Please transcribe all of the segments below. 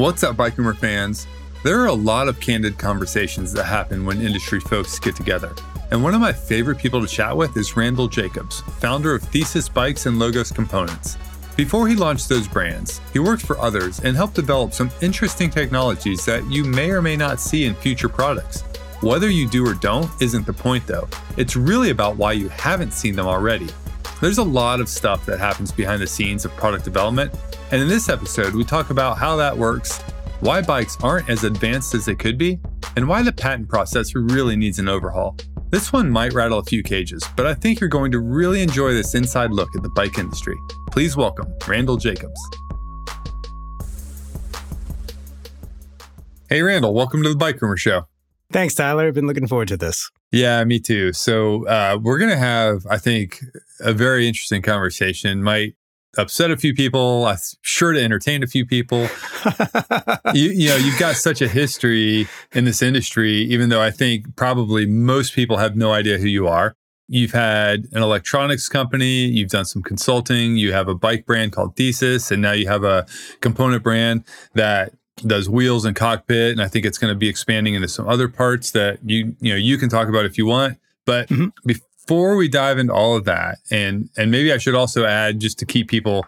What's up, Bike fans? There are a lot of candid conversations that happen when industry folks get together. And one of my favorite people to chat with is Randall Jacobs, founder of Thesis Bikes and Logos Components. Before he launched those brands, he worked for others and helped develop some interesting technologies that you may or may not see in future products. Whether you do or don't isn't the point though. It's really about why you haven't seen them already. There's a lot of stuff that happens behind the scenes of product development, and in this episode, we talk about how that works, why bikes aren't as advanced as they could be, and why the patent process really needs an overhaul. This one might rattle a few cages, but I think you're going to really enjoy this inside look at the bike industry. Please welcome Randall Jacobs. Hey, Randall, welcome to the Bikerumor Show. Thanks, Tyler. I've been looking forward to this. Yeah, me too. So, uh, we're going to have, I think, a very interesting conversation. Might upset a few people. I'm sure to entertain a few people. you, you know, you've got such a history in this industry, even though I think probably most people have no idea who you are. You've had an electronics company, you've done some consulting, you have a bike brand called Thesis, and now you have a component brand that does wheels and cockpit. And I think it's going to be expanding into some other parts that you, you know, you can talk about if you want. But mm-hmm before we dive into all of that, and and maybe I should also add just to keep people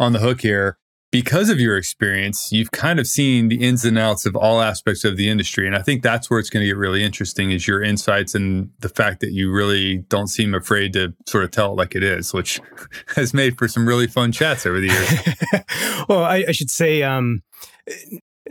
on the hook here, because of your experience, you've kind of seen the ins and outs of all aspects of the industry. And I think that's where it's going to get really interesting is your insights and the fact that you really don't seem afraid to sort of tell it like it is, which has made for some really fun chats over the years. well, I, I, should say, um,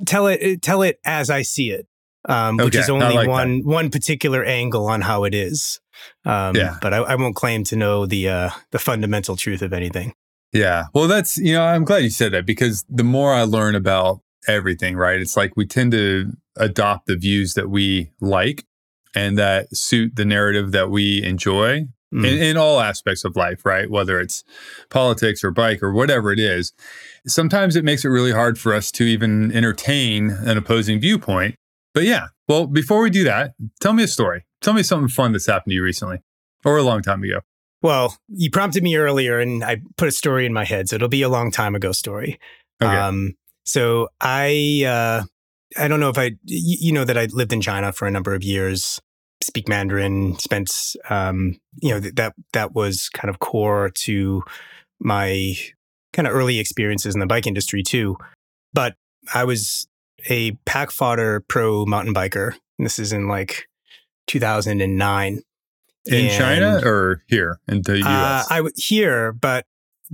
tell it, tell it as I see it. Um, which okay, is only like one that. one particular angle on how it is. Um, yeah. But I, I, won't claim to know the uh, the fundamental truth of anything. Yeah. Well, that's you know I'm glad you said that because the more I learn about everything, right? It's like we tend to adopt the views that we like and that suit the narrative that we enjoy mm. in, in all aspects of life, right? Whether it's politics or bike or whatever it is. Sometimes it makes it really hard for us to even entertain an opposing viewpoint. But yeah, well, before we do that, tell me a story. Tell me something fun that's happened to you recently or a long time ago. Well, you prompted me earlier and I put a story in my head. So it'll be a long time ago story. Okay. Um, so I, uh, I don't know if I, you know, that I lived in China for a number of years, speak Mandarin, spent, um, you know, that, that was kind of core to my kind of early experiences in the bike industry too. But I was a pack fodder pro mountain biker. And this is in like 2009. In and, China or here in the US? Uh, I here, but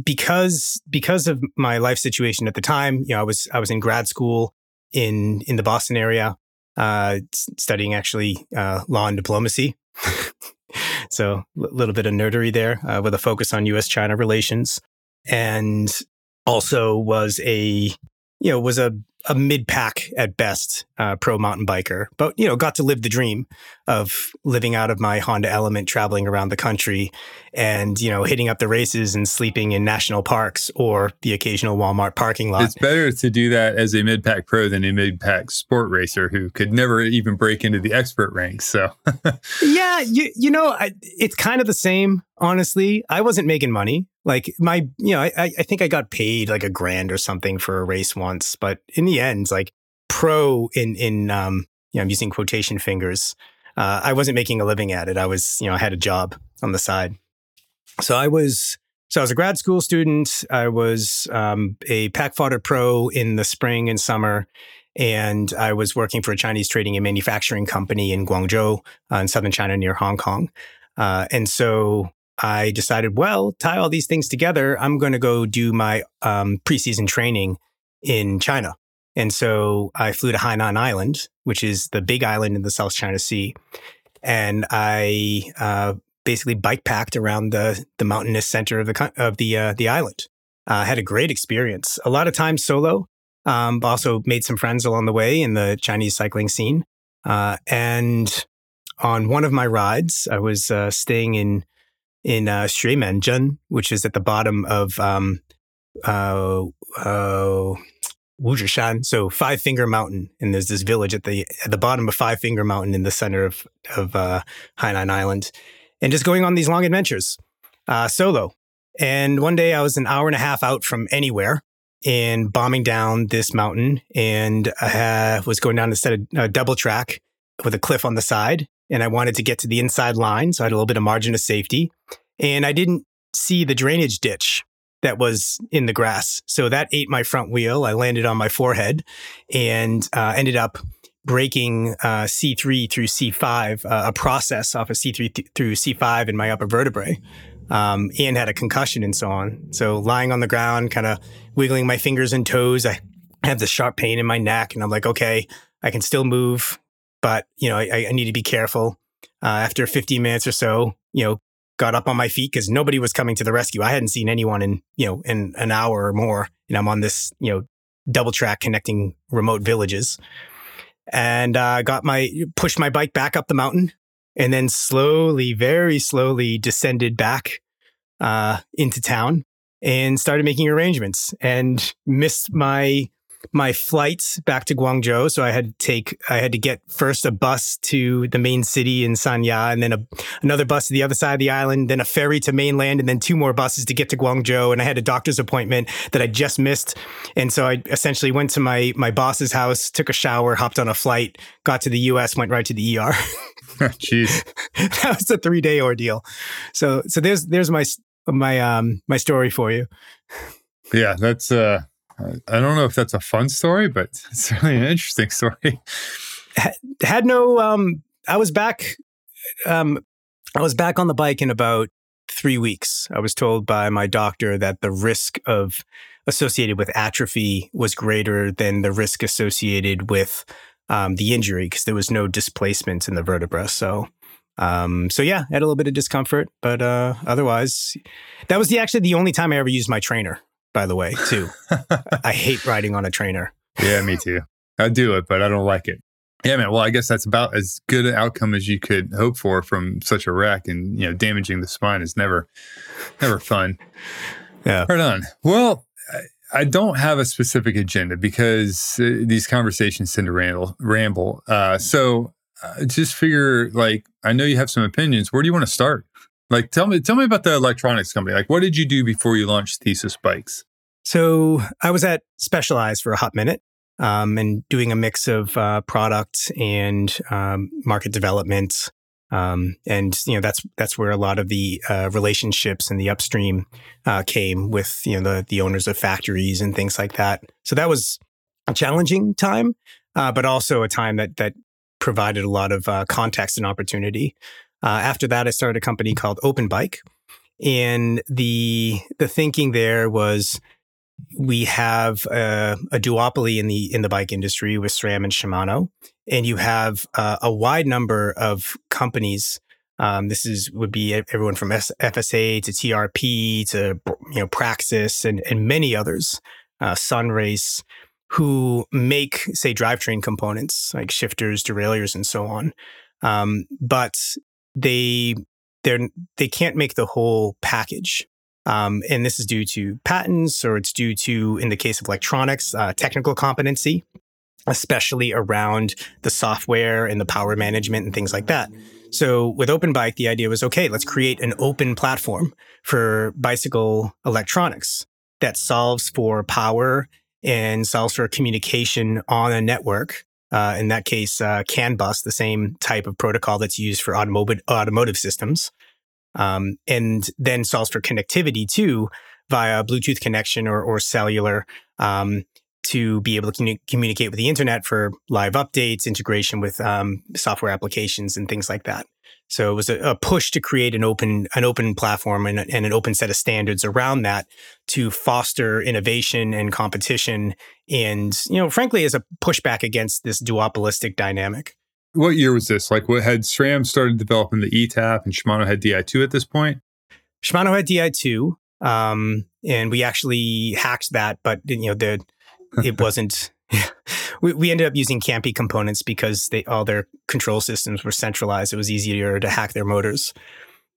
because because of my life situation at the time, you know, I was I was in grad school in in the Boston area, uh, studying actually uh, law and diplomacy. so a little bit of nerdery there, uh, with a focus on U.S. China relations, and also was a you know was a a mid pack at best uh, pro mountain biker, but you know, got to live the dream of living out of my Honda Element, traveling around the country, and you know, hitting up the races and sleeping in national parks or the occasional Walmart parking lot. It's better to do that as a mid pack pro than a mid pack sport racer who could never even break into the expert ranks. So, yeah, you you know, I, it's kind of the same. Honestly, I wasn't making money. Like my, you know, I, I think I got paid like a grand or something for a race once, but in the end, like pro in in um, you know, I'm using quotation fingers. Uh, I wasn't making a living at it. I was, you know, I had a job on the side. So I was, so I was a grad school student. I was um, a pack fodder pro in the spring and summer, and I was working for a Chinese trading and manufacturing company in Guangzhou uh, in southern China near Hong Kong. Uh, and so I decided, well, tie all these things together. I'm going to go do my um, preseason training in China. And so I flew to Hainan Island, which is the big island in the South China Sea. And I uh, basically bike packed around the, the mountainous center of the, of the, uh, the island. I uh, had a great experience. A lot of times solo, um, also made some friends along the way in the Chinese cycling scene. Uh, and on one of my rides, I was uh, staying in in uh, Xuemenzhen, which is at the bottom of um, uh, uh, Wuzhishan, so Five Finger Mountain, and there's this village at the at the bottom of Five Finger Mountain in the center of of uh, Hainan Island, and just going on these long adventures uh, solo. And one day I was an hour and a half out from anywhere, and bombing down this mountain and I was going down instead of double track with a cliff on the side. And I wanted to get to the inside line. So I had a little bit of margin of safety. And I didn't see the drainage ditch that was in the grass. So that ate my front wheel. I landed on my forehead and uh, ended up breaking uh, C3 through C5, uh, a process off of C3 th- through C5 in my upper vertebrae. Um, and had a concussion and so on. So lying on the ground, kind of wiggling my fingers and toes, I have this sharp pain in my neck, and I'm like, okay, I can still move, but you know, I, I need to be careful. Uh, after 15 minutes or so, you know, got up on my feet because nobody was coming to the rescue. I hadn't seen anyone in you know in an hour or more, and I'm on this you know double track connecting remote villages and uh, got my pushed my bike back up the mountain and then slowly, very slowly descended back uh, into town and started making arrangements and missed my my flight back to Guangzhou. So I had to take, I had to get first a bus to the main city in Sanya and then a, another bus to the other side of the island, then a ferry to mainland, and then two more buses to get to Guangzhou. And I had a doctor's appointment that I just missed. And so I essentially went to my, my boss's house, took a shower, hopped on a flight, got to the US, went right to the ER. Jeez. that was a three day ordeal. So, so there's, there's my, my, um, my story for you. Yeah, that's, uh, I don't know if that's a fun story, but it's really an interesting story. Had no, um, I was back, um, I was back on the bike in about three weeks. I was told by my doctor that the risk of associated with atrophy was greater than the risk associated with um, the injury because there was no displacement in the vertebra. So, um, so yeah, I had a little bit of discomfort, but uh, otherwise, that was the actually the only time I ever used my trainer by the way, too. I hate riding on a trainer. Yeah, me too. I do it, but I don't like it. Yeah, man. Well, I guess that's about as good an outcome as you could hope for from such a wreck, and you know, damaging the spine is never, never fun. Yeah. Right on. Well, I don't have a specific agenda because uh, these conversations tend to ramble. Ramble. Uh, so, uh, just figure like I know you have some opinions. Where do you want to start? Like, tell me, tell me about the electronics company. Like, what did you do before you launched Thesis Bikes? So I was at Specialized for a hot minute, um, and doing a mix of uh, product and um, market development. Um, and you know that's that's where a lot of the uh, relationships and the upstream uh, came with you know the the owners of factories and things like that. So that was a challenging time, uh, but also a time that that provided a lot of uh, context and opportunity. Uh, after that, I started a company called Open Bike, and the the thinking there was we have a, a, duopoly in the in the bike industry with SRAM and Shimano, and you have uh, a wide number of companies. Um, this is would be everyone from FSA to TRP to you know Praxis and and many others, uh, Sunrace, who make say drivetrain components like shifters, derailleurs, and so on. Um, but they they're they can't make the whole package. Um, and this is due to patents, or it's due to, in the case of electronics, uh, technical competency, especially around the software and the power management and things like that. So with OpenBike, the idea was okay, let's create an open platform for bicycle electronics that solves for power and solves for communication on a network uh, in that case, uh, CAN bus, the same type of protocol that's used for automotive automotive systems, um, and then solves for connectivity too via Bluetooth connection or, or cellular um, to be able to communicate with the internet for live updates, integration with um, software applications, and things like that. So it was a, a, push to create an open an open platform and, and, an open set of standards around that to foster innovation and competition, and you know, frankly, as a pushback against this duopolistic dynamic. What year was this? Like, what had SRAM started developing the ETAP, and Shimano had Di2 at this point? Shimano had Di2, um, and we actually hacked that, but you know, the it wasn't we, we ended up using Campy components because they all their control systems were centralized. It was easier to hack their motors.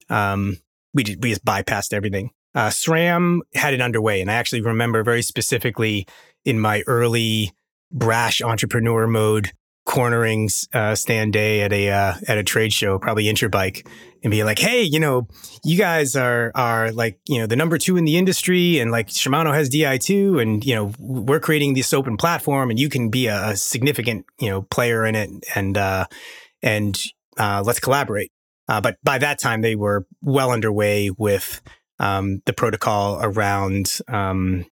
Um, we did, we just bypassed everything. Uh, SRAM had it underway, and I actually remember very specifically in my early brash entrepreneur mode cornering uh, Stan Day at a uh, at a trade show, probably Interbike, and be like, "Hey, you know, you guys are are like you know the number two in the industry, and like Shimano has Di two, and you know we're creating this open platform, and you can be a, a significant you know player in it, and uh, and uh, let's collaborate." Uh, but by that time, they were well underway with um, the protocol around. Um,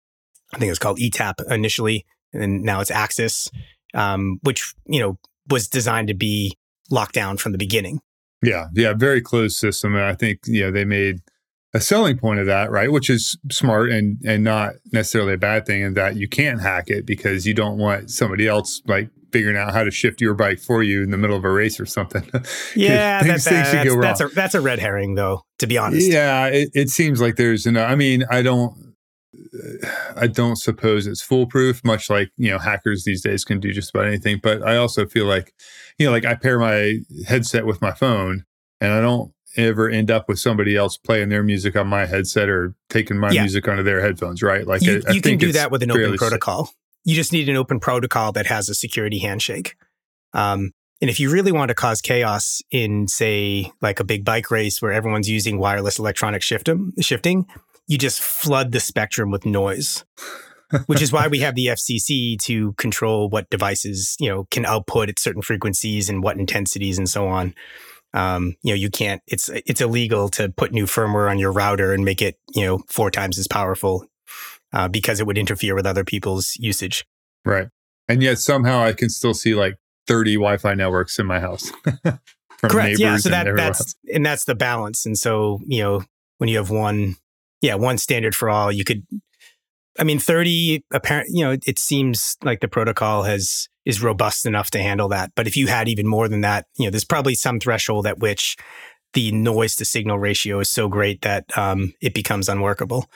I think it was called ETAP initially, and now it's AXS um, which you know was designed to be locked down from the beginning. Yeah, yeah, very closed system, and I think you know they made a selling point of that, right? Which is smart and and not necessarily a bad thing, in that you can't hack it because you don't want somebody else like figuring out how to shift your bike for you in the middle of a race or something. yeah, things, that, things that's, that's, a that's a red herring, though. To be honest, yeah, it, it seems like there's enough. I mean, I don't I don't suppose it's foolproof, much like, you know, hackers these days can do just about anything. But I also feel like, you know, like I pair my headset with my phone and I don't ever end up with somebody else playing their music on my headset or taking my yeah. music onto their headphones, right? Like you, I, I you can do that with an open protocol. Safe. You just need an open protocol that has a security handshake. Um, and if you really want to cause chaos in, say, like a big bike race where everyone's using wireless electronic shifting, you just flood the spectrum with noise. which is why we have the FCC to control what devices you know can output at certain frequencies and what intensities and so on. Um, you know, you can't. It's it's illegal to put new firmware on your router and make it you know four times as powerful uh, because it would interfere with other people's usage. Right, and yet somehow I can still see like thirty Wi-Fi networks in my house. Correct. Yeah. So that that's else. and that's the balance. And so you know when you have one yeah, one standard for all. You could, I mean, 30 apparent, you know, it seems like the protocol has, is robust enough to handle that. But if you had even more than that, you know, there's probably some threshold at which the noise to signal ratio is so great that um, it becomes unworkable.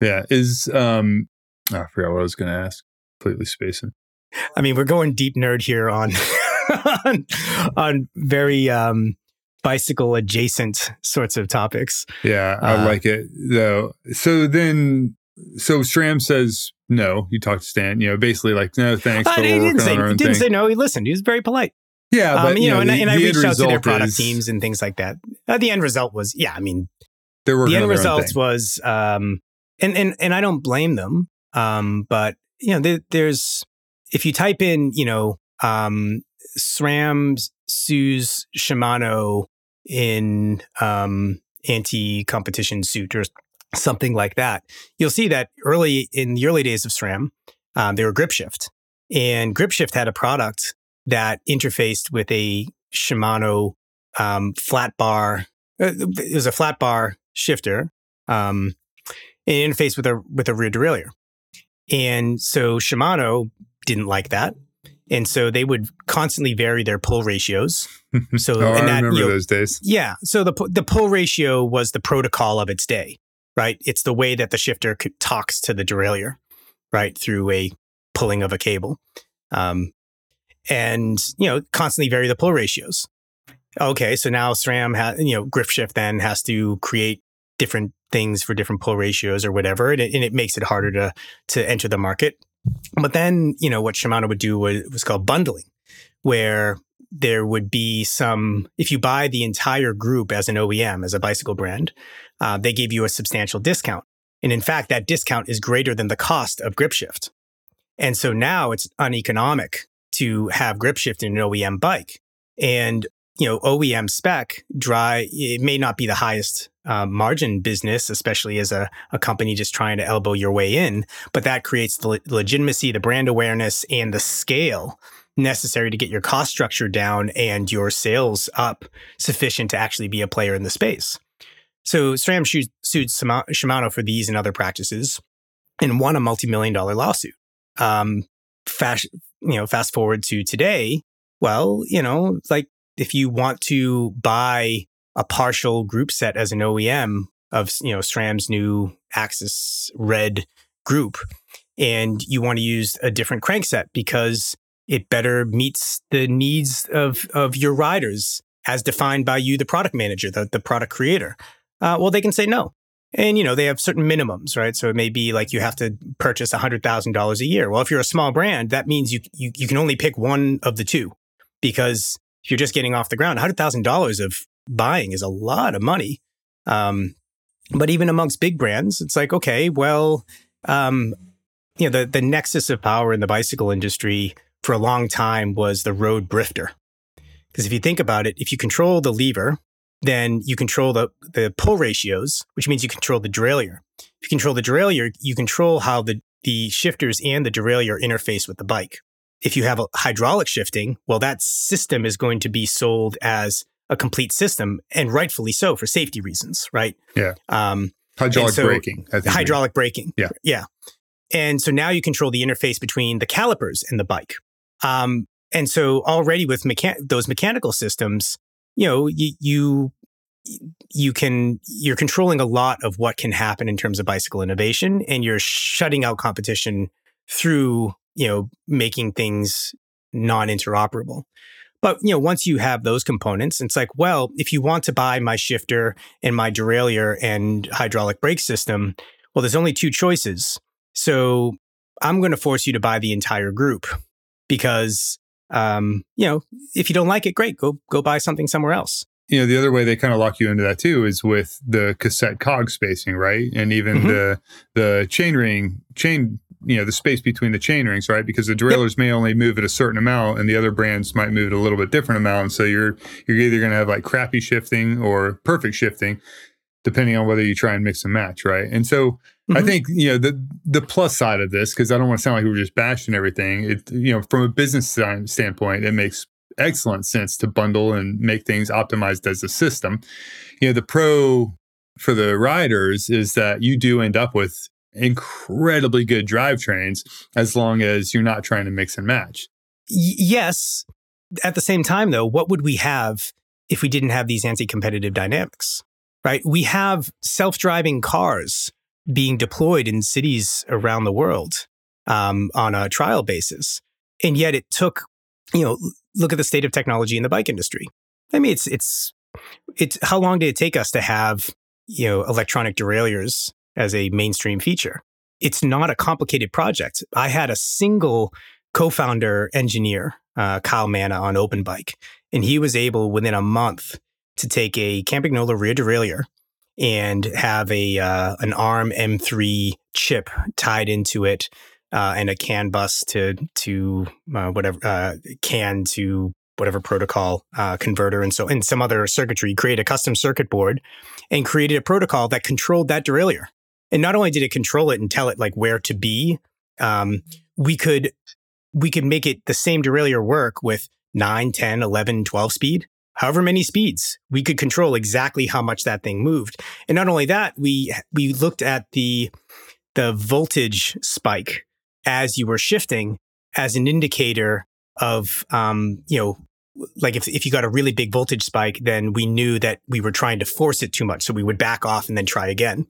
Yeah. Is, um, oh, I forgot what I was going to ask. Completely spacing. I mean, we're going deep nerd here on, on, on very, um, bicycle adjacent sorts of topics. Yeah, I uh, like it though. So then, so SRAM says no. You talked to Stan, you know, basically like no thanks. But he didn't say he didn't say no. He listened. He was very polite. Yeah, um, but um, you, you, know, know and, the, and I reached out to their product is, teams and things like that. Uh, the end result was, yeah, I mean, the end result was, um, and and and I don't blame them. Um, but you know, there, there's if you type in, you know, um, SRAM sues Shimano in um, anti-competition suit or something like that, you'll see that early in the early days of SRAM, um, they were GripShift, and GripShift had a product that interfaced with a Shimano um, flat bar. Uh, it was a flat bar shifter, um, and interfaced with a with a rear derailleur. And so Shimano didn't like that. And so they would constantly vary their pull ratios. So oh, I that, remember you know, those days. Yeah. So the the pull ratio was the protocol of its day, right? It's the way that the shifter talks to the derailleur, right, through a pulling of a cable, um, and you know constantly vary the pull ratios. Okay, so now SRAM has you know GripShift then has to create different things for different pull ratios or whatever, and it, and it makes it harder to to enter the market. But then, you know, what Shimano would do was, was called bundling, where there would be some, if you buy the entire group as an OEM, as a bicycle brand, uh, they give you a substantial discount. And in fact, that discount is greater than the cost of GripShift. And so now it's uneconomic to have GripShift in an OEM bike. And, you know, OEM spec dry, it may not be the highest uh, margin business, especially as a, a company just trying to elbow your way in. But that creates the le- legitimacy, the brand awareness, and the scale necessary to get your cost structure down and your sales up sufficient to actually be a player in the space. So SRAM sued Shimano for these and other practices and won a multi-million dollar lawsuit. Um, fast, you know, fast forward to today. Well, you know, like if you want to buy a partial group set as an OEM of you know SRAM's new AXS Red group, and you want to use a different crankset because it better meets the needs of of your riders as defined by you, the product manager, the, the product creator. Uh, well, they can say no. And you know they have certain minimums, right? So it may be like you have to purchase hundred thousand dollars a year. Well, if you're a small brand, that means you, you you can only pick one of the two, because if you're just getting off the ground, $100,000 of buying is a lot of money. Um, but even amongst big brands, it's like, okay, well, um, you know, the, the nexus of power in the bicycle industry for a long time was the road brifter. Because if you think about it, if you control the lever, then you control the, the pull ratios, which means you control the derailleur. If you control the derailleur, you control how the, the shifters and the derailleur interface with the bike. If you have a hydraulic shifting, well, that system is going to be sold as a complete system, and rightfully so for safety reasons, right? Yeah. Um, hydraulic so, braking. I think hydraulic braking. Yeah. Yeah. And so now you control the interface between the calipers and the bike. Um, and so already with mecha- those mechanical systems, you know, you, you you can you're controlling a lot of what can happen in terms of bicycle innovation and you're shutting out competition through you know making things non-interoperable but you know once you have those components it's like well if you want to buy my shifter and my derailleur and hydraulic brake system well there's only two choices so i'm going to force you to buy the entire group because um, you know, if you don't like it, great, go go buy something somewhere else. You know, the other way they kind of lock you into that too is with the cassette cog spacing, right? And even mm-hmm. the the chain ring chain you know the space between the chain rings right because the derailleurs yep. may only move at a certain amount and the other brands might move at a little bit different amount and so you're you're either going to have like crappy shifting or perfect shifting depending on whether you try and mix and match right and so Mm-hmm. I think you know the the plus side of this because I don't want to sound like we're just bashing everything. It you know from a business standpoint, it makes excellent sense to bundle and make things optimized as a system. You know the pro for the riders is that you do end up with incredibly good drivetrains as long as you're not trying to mix and match. Y- yes. At the same time, though, what would we have if we didn't have these anti competitive dynamics? Right? We have self driving cars being deployed in cities around the world um, on a trial basis. And yet it took, you know, look at the state of technology in the bike industry. I mean, it's, it's, it's, how long did it take us to have, you know, electronic derailleurs as a mainstream feature? It's not a complicated project. I had a single co founder engineer, uh, Kyle Manna on OpenBike, and he was able within a month to take a Campagnolo rear derailleur and have a uh, an ARM M3 chip tied into it uh, and a CAN bus to to uh, whatever uh, CAN to whatever protocol uh, converter and so and some other circuitry. Create a custom circuit board and created a protocol that controlled that derailleur. And not only did it control it and tell it like where to be, um, we could we could make it the same derailleur work with 9, 10, 11, 12 speed however many speeds. We could control exactly how much that thing moved. And not only that, we we looked at the the voltage spike as you were shifting as an indicator of um, you know like if, if you got a really big voltage spike, then we knew that we were trying to force it too much. So we would back off and then try again.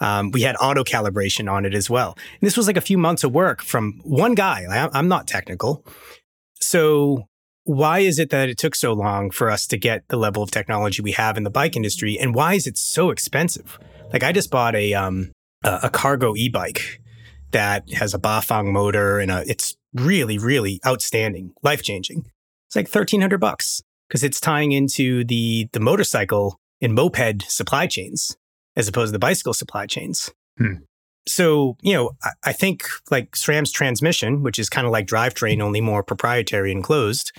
Um, we had auto calibration on it as well. And this was like a few months of work from one guy. I, I'm not technical. So why is it that it took so long for us to get the level of technology we have in the bike industry and why is it so expensive like i just bought a um a, cargo e-bike that has a bafang motor and a, it's really really outstanding life changing it's like 1300 bucks because it's tying into the the motorcycle and moped supply chains as opposed to the bicycle supply chains hmm. so you know I, I think like SRAM's transmission which is kind of like drivetrain only more proprietary and closed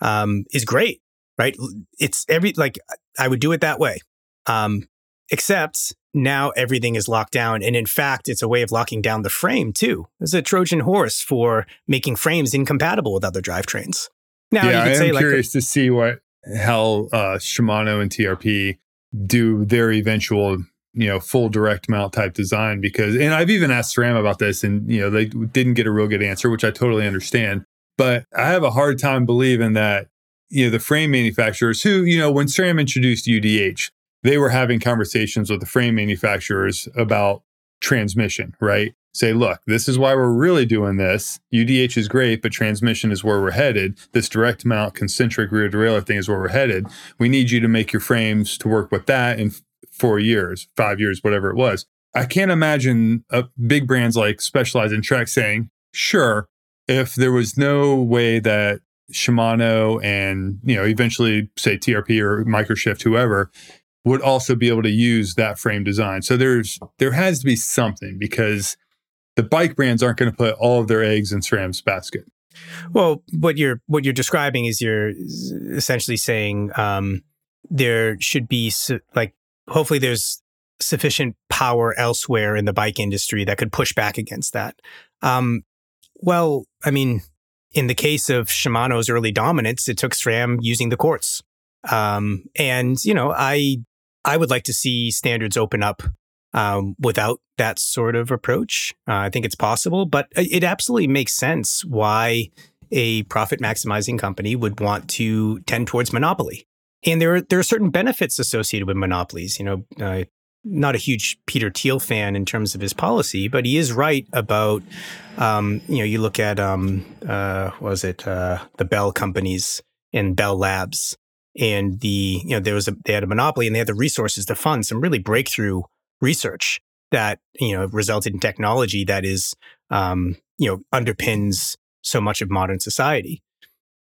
um, is great, right? It's every like I would do it that way. Um, except now everything is locked down. And in fact, it's a way of locking down the frame too. It's a Trojan horse for making frames incompatible with other drivetrains. Now, yeah, I am like, curious to see what how uh, Shimano and TRP do their eventual you know full direct mount type design because and I've even asked SRAM about this and you know they didn't get a real good answer which I totally understand but I have a hard time believing that, you know, the frame manufacturers who, you know, when SRAM introduced UDH, they were having conversations with the frame manufacturers about transmission, right? Say, look, this is why we're really doing this. UDH is great, but transmission is where we're headed. This direct mount concentric rear derailleur thing is where we're headed. We need you to make your frames to work with that in four years, five years, whatever it was. I can't imagine a big brands like Specialized and Trek saying, sure, if there was no way that Shimano and you know eventually say TRP or Microshift, whoever would also be able to use that frame design. So there's there has to be something because the bike brands aren't going to put all of their eggs in SRAM's basket. Well, what you're what you're describing is you're essentially saying um, there should be like hopefully there's sufficient power elsewhere in the bike industry that could push back against that. Um, well, I mean, in the case of Shimano's early dominance, it took SRAM using the courts. Um, and you know, I I would like to see standards open up um, without that sort of approach. Uh, I think it's possible, but it absolutely makes sense why a profit maximizing company would want to tend towards monopoly. And there are there are certain benefits associated with monopolies. You know, uh, not a huge Peter Thiel fan in terms of his policy, but he is right about, um, you know, you look at, um, uh, was it uh, the Bell companies and Bell Labs, and the, you know, there was a, they had a monopoly and they had the resources to fund some really breakthrough research that, you know, resulted in technology that is, um, you know, underpins so much of modern society.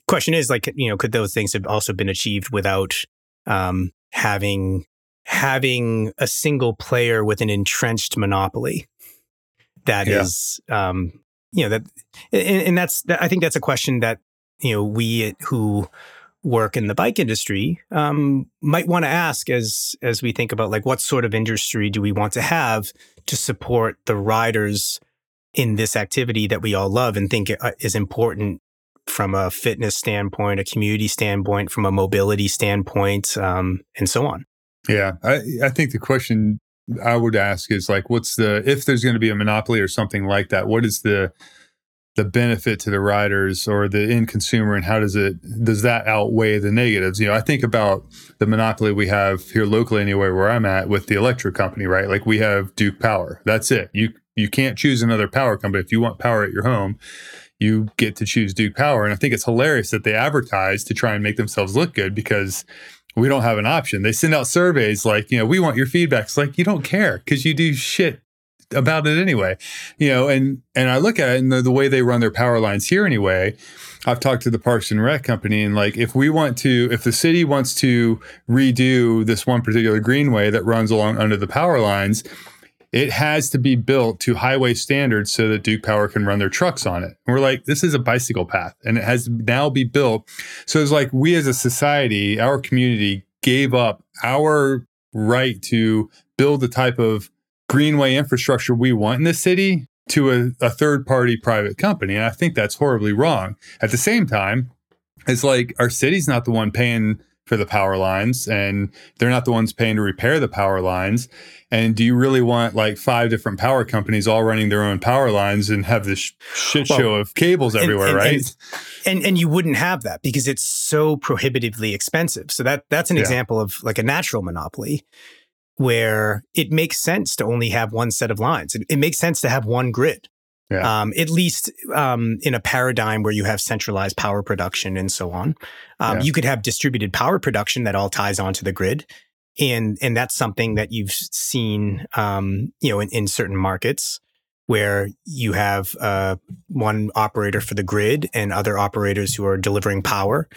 Question is, like, you know, could those things have also been achieved without um, having having a single player with an entrenched monopoly that yeah. is, um, you know that and, and that's i think that's a question that you know we who work in the bike industry um, might want to ask as as we think about like what sort of industry do we want to have to support the riders in this activity that we all love and think uh, is important from a fitness standpoint, a community standpoint, from a mobility standpoint, um, and so on. Yeah, I, I think the question I would ask is like, what's the if there's going to be a monopoly or something like that? What is the the benefit to the riders or the end consumer, and how does it does that outweigh the negatives? You know, I think about the monopoly we have here locally, anywhere where I'm at, with the electric company, right? Like we have Duke Power. That's it. You you can't choose another power company if you want power at your home you get to choose Duke Power. And I think it's hilarious that they advertise to try and make themselves look good because we don't have an option. They send out surveys like, you know, we want your feedback. It's like you don't care because you do shit about it anyway. You know, and and I look at it and the, the way they run their power lines here anyway. I've talked to the Parks and Rec company, and like, if we want to, if the city wants to redo this one particular greenway that runs along under the power lines, it has to be built to highway standards so that Duke Power can run their trucks on it. And we're like, this is a bicycle path and it has now be built. So it's like we as a society, our community gave up our right to build the type of greenway infrastructure we want in the city to a, a third party private company. And I think that's horribly wrong. At the same time, it's like our city's not the one paying for the power lines and they're not the ones paying to repair the power lines. And do you really want like five different power companies all running their own power lines and have this shit show well, of cables everywhere, and, and, right? And, and you wouldn't have that because it's so prohibitively expensive. So that that's an yeah. example of like a natural monopoly where it makes sense to only have one set of lines. It, it makes sense to have one grid. Yeah. Um, at least um, in a paradigm where you have centralized power production and so on. Um, yeah. You could have distributed power production that all ties onto the grid. And, and that's something that you've seen, um, you know, in, in, certain markets where you have uh, one operator for the grid and other operators who are delivering power.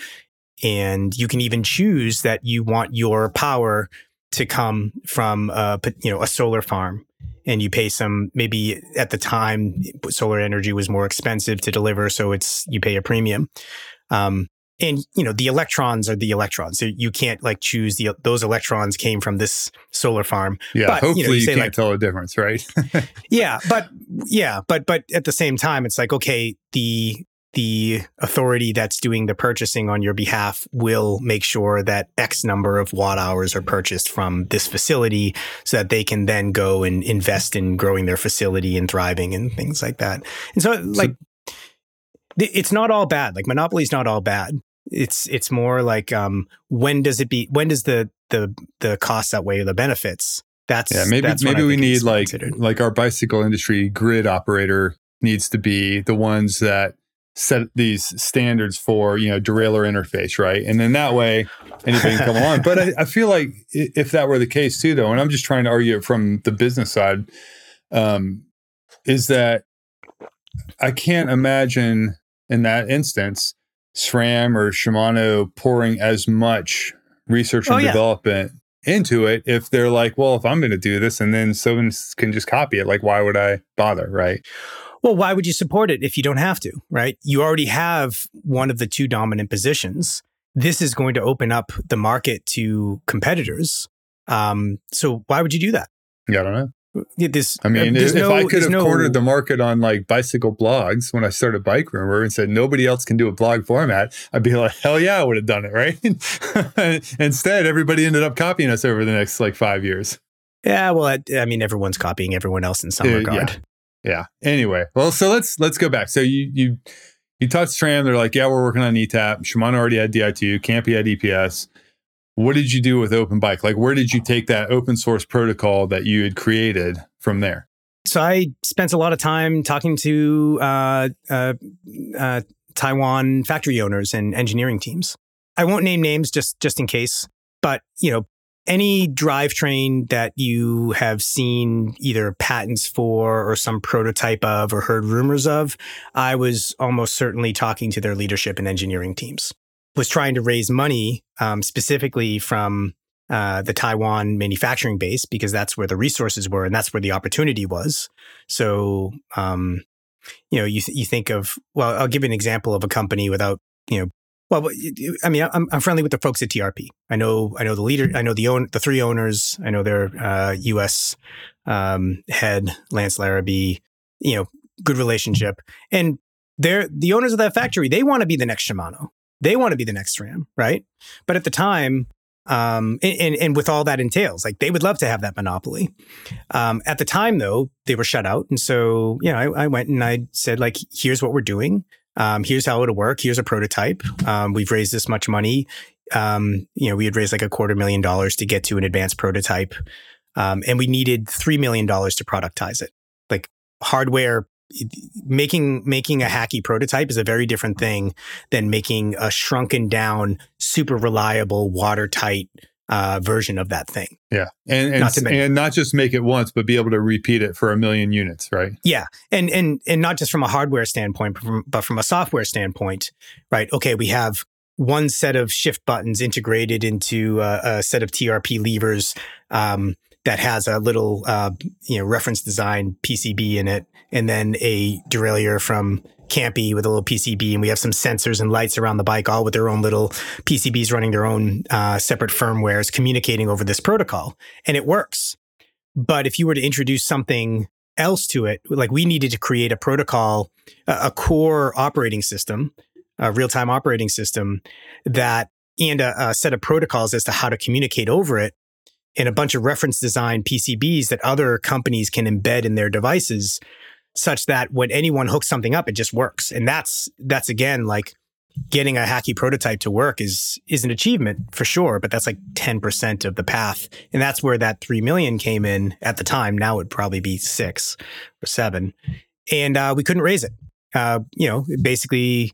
And you can even choose that you want your power to come from, a, you know, a solar farm and you pay some maybe at the time solar energy was more expensive to deliver so it's you pay a premium. Um, and you know the electrons are the electrons. So you can't like choose the those electrons came from this solar farm. Yeah but, hopefully you, know, you, you can't like, tell the difference right? Yeah but yeah but but at the same time it's like okay the the authority that's doing the purchasing on your behalf will make sure that X number of watt hours are purchased from this facility so that they can then go and invest in growing their facility and thriving and things like that. And so, like, so, it's not all bad. Like, monopoly is not all bad. It's it's more like um, when does it be? When does the the the costs outweigh the benefits? That's yeah. Maybe that's maybe we need like considered. like our bicycle industry grid operator needs to be the ones that set these standards for you know derailleur interface right and then that way anything can come along but I, I, feel like if that were the case too though and i'm just trying to argue it from the business side um, is that i can't imagine in that instance SRAM or Shimano pouring as much research and Oh, yeah. development into it if they're like, well, if I'm going to do this and then someone can just copy it, like, why would I bother? Right. Well, why would you support it if you don't have to, right? You already have one of the two dominant positions. This is going to open up the market to competitors. Um, so why would you do that? Yeah, I don't know. This, I mean, there's if, if I could have no- cornered the market on like bicycle blogs when I started Bikerumor and said nobody else can do a blog format, I'd be like, hell yeah, I would have done it, right? Instead, everybody ended up copying us over the next like five years. Yeah, well, I, I mean, everyone's copying everyone else in some Uh, regard. Yeah. Anyway, well, so let's let's go back. So you you you touched SRAM. They're like, yeah, we're working on ETAP. Shimano already had Di2. Campy had EPS. What did you do with Open Bike? Like, where did you take that open source protocol that you had created from there? So I spent a lot of time talking to uh, uh, uh, Taiwan factory owners and engineering teams. I won't name names just just in case, but you know, any drivetrain that you have seen either patents for or some prototype of or heard rumors of, I was almost certainly talking to their leadership and engineering teams. Was trying to raise money um, specifically from uh, the Taiwan manufacturing base because that's where the resources were and that's where the opportunity was. So, um, you know, you th- you think of well, I'll give you an example of a company without you know. Well, I mean, I'm, I'm friendly with the folks at TRP. I know, I know the leader. I know the own the three owners. I know their uh, U.S. Um, head, Lance Larrabee. You know, good relationship, and they're the owners of that factory. They want to be the next Shimano. They want to be the next SRAM, right? But at the time, um, and, and, and with all that entails, like they would love to have that monopoly. Um, at the time, though, they were shut out, and so you know, I, I went and I said, like, here's what we're doing. Um, here's how it'll work. Here's a prototype. Um, we've raised this much money. Um, you know, we had raised like a quarter million dollars to get to an advanced prototype, um, and we needed three million dollars to productize it. Like hardware, making making a hacky prototype is a very different thing than making a shrunken down, super reliable, watertight uh, version of that thing. Yeah, and and Not and not just make it once, but be able to repeat it for a million units, right? Yeah, and and and not just from a hardware standpoint, but from, but from a software standpoint, right? Okay, we have one set of shift buttons integrated into a, a set of TRP levers um, that has a little uh, you know reference design PCB in it, and then a derailleur from Campy with a little PCB, and we have some sensors and lights around the bike, all with their own little PCBs running their own uh, separate firmwares, communicating over this protocol, and it works. But if you were to introduce something else to it, like we needed to create a protocol, a, core operating system, a real time operating system that, and a, a set of protocols as to how to communicate over it, and a bunch of reference design PCBs that other companies can embed in their devices, such that when anyone hooks something up, it just works. And that's that's again like getting a hacky prototype to work is is an achievement for sure, but that's like 10% of the path. And that's where that 3 million came in at the time. Now it'd probably be 6 or 7. And uh, we couldn't raise it. Uh, you know, basically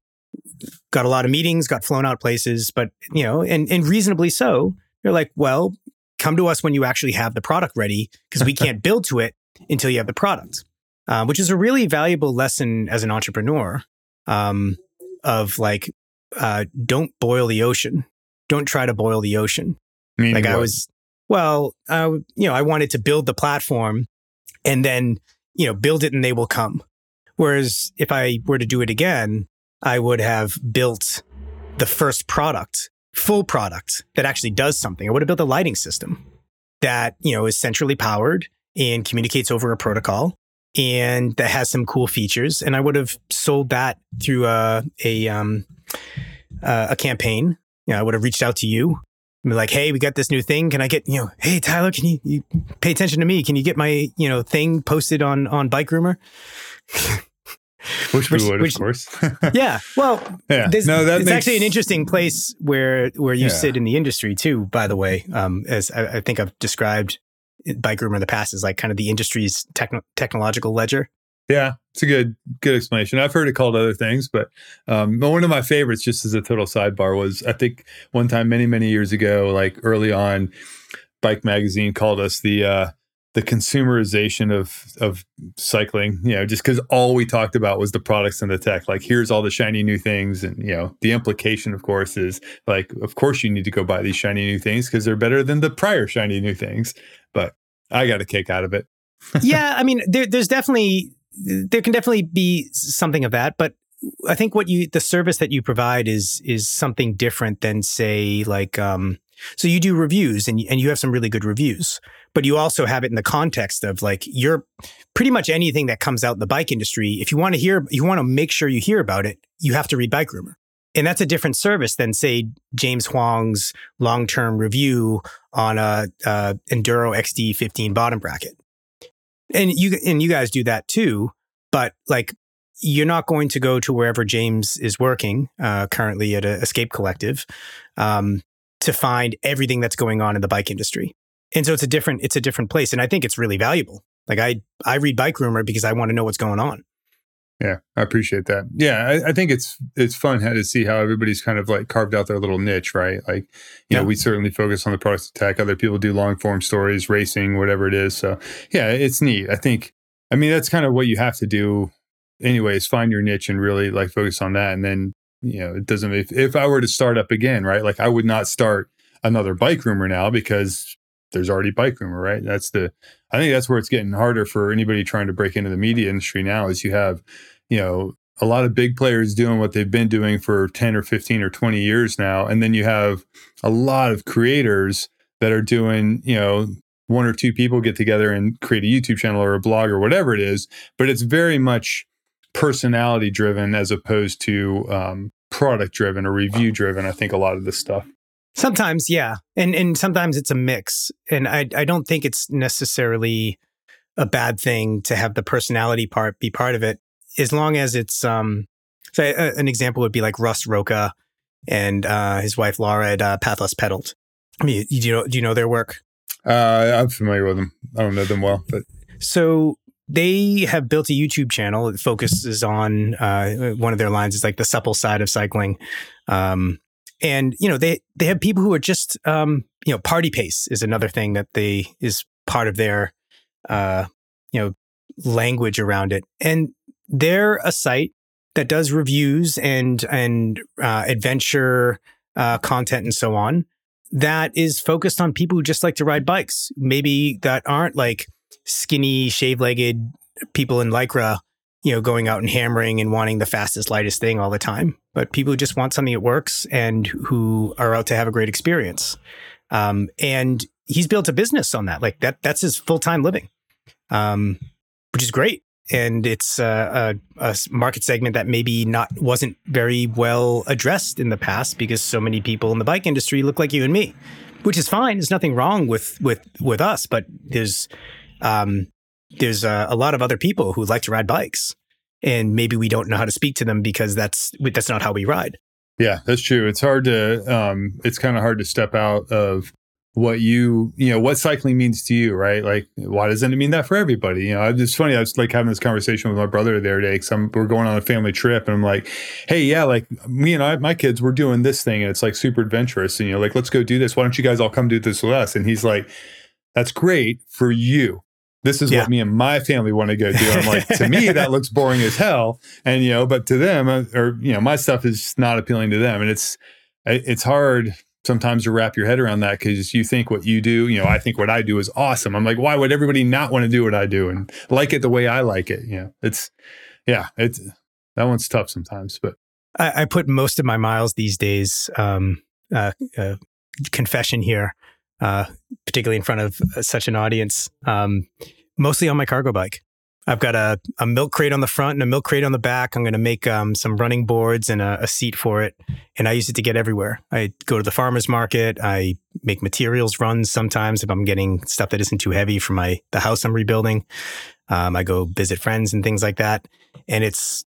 got a lot of meetings, got flown out places, but you know, and and reasonably so. They're like, well, come to us when you actually have the product ready because we can't build to it until you have the product, uh, which is a really valuable lesson as an entrepreneur um, of like, uh, don't boil the ocean. Don't try to boil the ocean. Meaning Like I was, well, uh, you know, I wanted to build the platform and then, you know, build it and they will come. Whereas if I were to do it again, I would have built the first product, full product that actually does something. I would have built a lighting system that, you know, is centrally powered and communicates over a protocol and that has some cool features. And I would have sold that through a, a, um, uh, a campaign. You know, I would have reached out to you and be like, Hey, we got this new thing. Can I get, you know, Hey, Tyler, can you, you pay attention to me? Can you get my, you know, thing posted on, on Bikerumor? which, which- we would, which- of course. yeah. Well, yeah, this, no, that it's makes, actually an interesting place where where you Yeah. sit in the industry too. By the way, um, as I, I think I've described Bikerumor in the past is like kind of the industry's techno- technological ledger. Yeah, it's a good good explanation. I've heard it called other things, but um, one of my favorites, just as a total sidebar, was I think one time many many years ago, like early on, Bike Magazine called us the uh, the consumerization of of cycling you know just because all we talked about was the products and the tech like here's all the shiny new things and you know the implication of course is like of course you need to go buy these shiny new things because they're better than the prior shiny new things but i got a kick out of it yeah i mean there, there's definitely there can definitely be something of that but i think what you the service that you provide is is something different than say like um so you do reviews and, and you have some really good reviews, but you also have it in the context of like you're pretty much anything that comes out in the bike industry. If you want to hear, you want to make sure you hear about it, you have to read Bikerumor. And that's a different service than say James Huang's long-term review on a, a Enduro XD15 bottom bracket. And you and you guys do that too, but like you're not going to go to wherever James is working uh, currently at a Escape Collective. Um, to find everything that's going on in the bike industry. And so it's a different it's a different place and I think it's really valuable. Like I I read Bikerumor because I want to know what's going on. Yeah, I appreciate that. Yeah, I, I, think it's it's fun to see how everybody's kind of like carved out their little niche, right? Like, you yeah. know, we certainly focus on the products tech. Other people do long form stories, racing, whatever it is. So, yeah, it's neat. I think. I mean, that's kind of what you have to do, anyways. Find your niche and really like focus on that, and then you know, it doesn't, if, if I were to start up again, right, like I would not start another Bikerumor now because there's already Bikerumor, right? That's the, I think that's where it's getting harder for anybody trying to break into the media industry now is you have, you know, a lot of big players doing what they've been doing for 10 or 15 or 20 years now. And then you have a lot of creators that are doing, you know, one or two people get together and create a YouTube channel or a blog or whatever it is, but it's very much personality driven as opposed to um, product driven or review driven. I think a lot of this stuff. Sometimes, yeah, and and sometimes it's a mix, and I I don't think it's necessarily a bad thing to have the personality part be part of it, as long as it's um. So a, an example would be like Russ Roca and uh, his wife Laura at uh, Path Less Pedaled. I mean, do you know do you know their work? Uh, I'm familiar with them. I don't know them well, but so they have built a YouTube channel that focuses on uh, one of their lines is like the supple side of cycling. Um, and you know they they have people who are just um, you know party pace is another thing that they is part of their uh, you know language around it. And they're a site that does reviews and and uh, adventure uh, content and so on that is focused on people who just like to ride bikes. Maybe that aren't like skinny, shave legged people in Lycra, you know, going out and hammering and wanting the fastest, lightest thing all the time, but people who just want something that works and who are out to have a great experience. Um, and he's built a business on that. Like that, that's his full time living, um, which is great. And it's a, a, market segment that maybe not wasn't very well addressed in the past because so many people in the bike industry look like you and me, which is fine. There's nothing wrong with with with us, but there's um, there's a, a, lot of other people who like to ride bikes, and maybe we don't know how to speak to them because that's that's not how we ride. Yeah, that's true. It's hard to um, it's kind of hard to step out of what you you know what cycling means to you right? Like why doesn't it mean that for everybody? You know it's funny i was like having this conversation with my brother the other day because we're going on a family trip and i'm like hey yeah like me and i my kids we're doing this thing and it's like super adventurous and you know like let's go do this. Why don't you guys all come do this with us? And he's like that's great for you this is yeah. what me and my family want to go do. I'm like, to me, that looks boring as hell. And, you know, but to them, uh, or, you know, my stuff is not appealing to them. And it's, it's hard sometimes to wrap your head around that because you think what you do, you know, I think what I do is awesome. I'm like, why would everybody not want to do what I do and like it the way I like it? You know, it's, yeah, it's, that one's tough sometimes, but. I, I put most of my miles these days, um, uh, uh, confession here uh, particularly in front of uh, such an audience, um, mostly on my cargo bike. I've got a, a milk crate on the front and a milk crate on the back. I'm going to make um, some running boards and a, a, seat for it. And I use it to get everywhere. I go to the farmer's market. I make materials runs sometimes if I'm getting stuff that isn't too heavy for my the house I'm rebuilding. Um, I go visit friends and things like that. And it's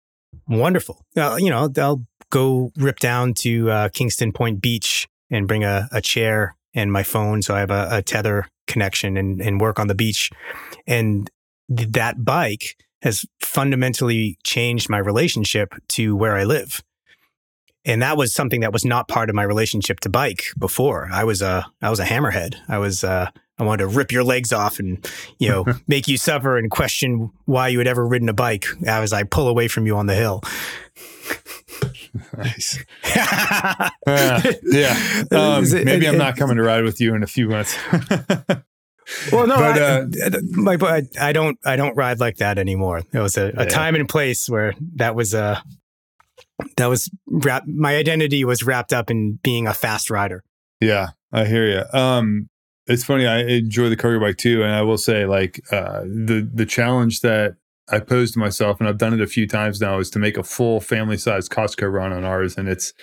wonderful. Uh, you know, I'll go rip down to uh, Kingston Point Beach and bring a, a chair and my phone. So I have a, a tether connection and, and work on the beach. And th- that bike has fundamentally changed my relationship to where I live. And that was something that was not part of my relationship to bike before. I was a I was a hammerhead. I was uh, I wanted to rip your legs off and, you know, make you suffer and question why you had ever ridden a bike as I pull away from you on the hill. Nice. uh, yeah. Um, maybe I'm not coming to ride with you in a few months. well, no, but, uh, I, my, I, I, don't, I don't ride like that anymore. It was a, a yeah. time and place where that was, uh, that was wrap, my identity was wrapped up in being a fast rider. Yeah, I hear you. Um, it's funny. I enjoy the cargo bike too, and I will say, like, uh, the the challenge that I posed to myself, and I've done it a few times now, is to make a full family size Costco run on ours, and it's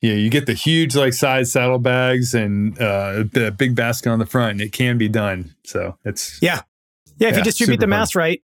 you know, you get the huge like size saddlebags and uh, the big basket on the front, and it can be done. So it's yeah, yeah. If yeah, you distribute the mass fun. right,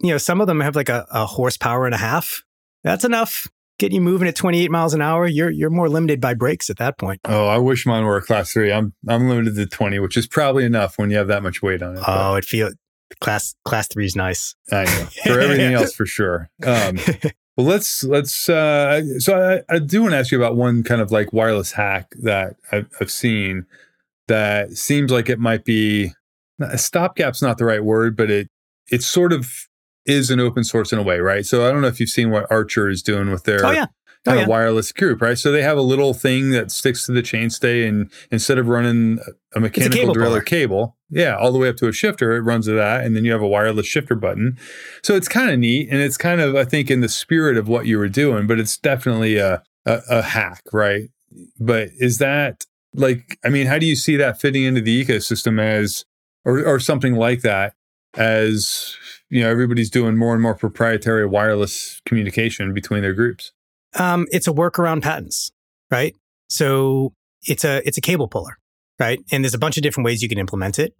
you know, some of them have like a, a horsepower and a half. That's enough getting you moving at 28 miles an hour, you're you're more limited by brakes at that point. Oh, I wish mine were a class three. I'm I'm limited to 20, which is probably enough when you have that much weight on it. Oh, but. it feels class class three is nice. I know for everything else for sure. Um, well, let's let's. Uh, so I, I do want to ask you about one kind of like wireless hack that I've, I've seen that seems like it might be a stopgap's not the right word, but it it sort of is an open source in a way, right? So I don't know if you've seen what Archer is doing with their oh, yeah. Oh, yeah. of wireless group, right? So they have a little thing that sticks to the chainstay, and instead of running a mechanical a derailleur cable, yeah, all the way up to a shifter, it runs to that, and then you have a wireless shifter button. So it's kind of neat, and it's kind of I think in the spirit of what you were doing, but it's definitely a, a, a hack, right? But is that like I mean, how do you see that fitting into the ecosystem as or or something like that as you know everybody's doing more and more proprietary wireless communication between their groups um, it's a workaround patents right? So it's a it's a cable puller right? And there's a bunch of different ways you can implement it.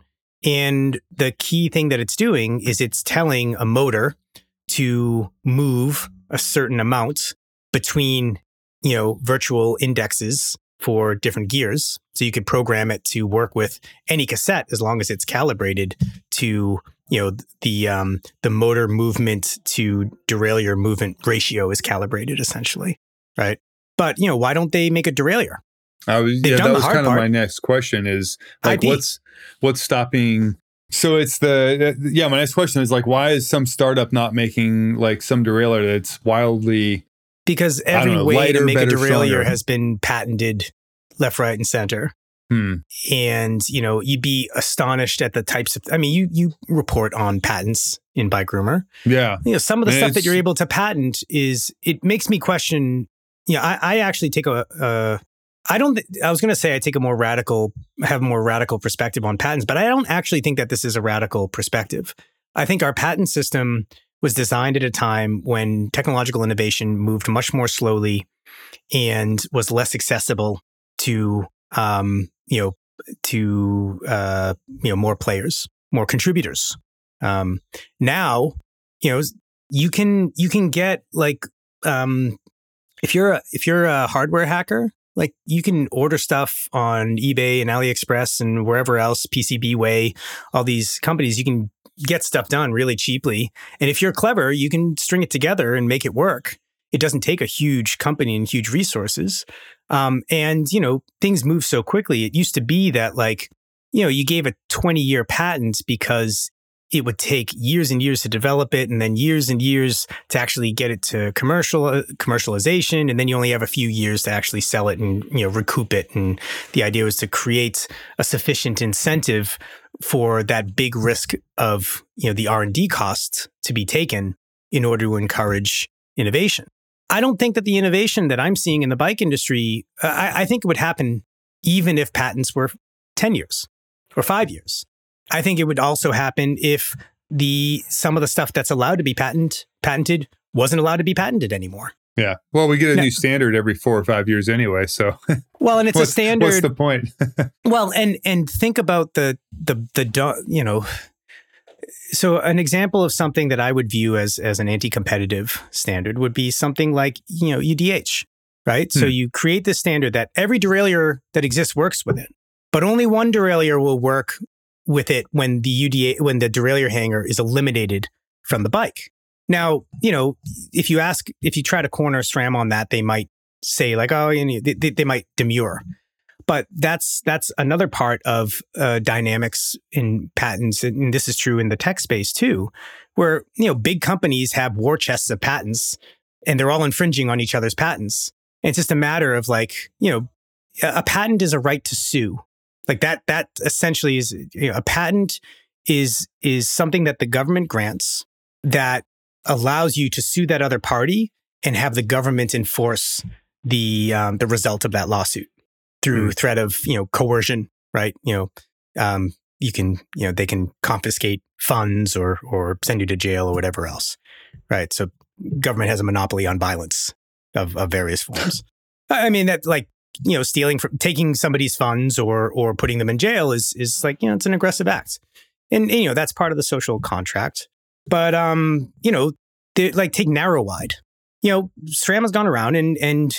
And the key thing that it's doing is it's telling a motor to move a certain amount between you know virtual indexes for different gears. So you could program it to work with any cassette as long as it's calibrated to you know the um, the motor movement to derailleur movement ratio is calibrated essentially, right? But you know why don't they make a derailleur? I was, yeah, that was kind part. of my next question. Is like ID. what's what's stopping? So it's the yeah. My next question is like, why is some startup not making like some derailleur that's wildly because every know, way lighter, to make a derailleur has been patented left, right, and center. Hmm. And, you know, you'd be astonished at the types of, I mean, you, you report on patents in Bikerumor. Yeah. You know, some of the and stuff that you're able to patent is, it makes me question, you know, I, I actually take a, uh, don't, th- I was going to say I take a more radical, have a more radical perspective on patents, but I don't actually think that this is a radical perspective. I think our patent system was designed at a time when technological innovation moved much more slowly and was less accessible to um, you know, to uh, you know more players, more contributors. Um, now, you know, you can you can get like um, if you're a, if you're a hardware hacker, like you can order stuff on eBay and AliExpress and wherever else, PCBWay, all these companies, you can get stuff done really cheaply. And if you're clever, you can string it together and make it work. It doesn't take a huge company and huge resources. Um, and, you know, things move so quickly. It used to be that, like, you know, you gave a 20 year patent because it would take years and years to develop it and then years and years to actually get it to commercial uh, commercialization. And then you only have a few years to actually sell it and you know recoup it. And the idea was to create a sufficient incentive for that big risk of you know the R&D costs to be taken in order to encourage innovation I don't think that the innovation that I'm seeing in the bike industry, uh, I, I think it would happen even if patents were 10 years or five years. I think it would also happen if the some of the stuff that's allowed to be patent patented wasn't allowed to be patented anymore. Yeah. Well, we get a new standard every four or five years anyway. So well, and it's a standard. What's the point? well, and and think about the the the you know so an example of something that I would view as as an anti-competitive standard would be something like, you know, UDH, right? Hmm. So you create this standard that every derailleur that exists works with it, but only one derailleur will work with it when the UDA when the derailleur hanger is eliminated from the bike. Now, you know, if you ask if you try to corner SRAM on that, they might say like, oh, you know, they, they, they might demur. But that's that's another part of uh, dynamics in patents, and this is true in the tech space too, where you know big companies have war chests of patents, and they're all infringing on each other's patents. And it's just a matter of like you know, a patent is a right to sue, like that. That essentially is you know, a patent is is something that the government grants that allows you to sue that other party and have the government enforce the um, the result of that lawsuit through mm. threat of you know coercion, right? You know, um, you can you know they can confiscate funds or or send you to jail or whatever else, right? So government has a monopoly on violence of, of various forms. I mean that like you know stealing from taking somebody's funds or or putting them in jail is is like you know it's an aggressive act, and, and you know that's part of the social contract. But um, you know, like take Narrowwide. You know, SRAM has gone around and and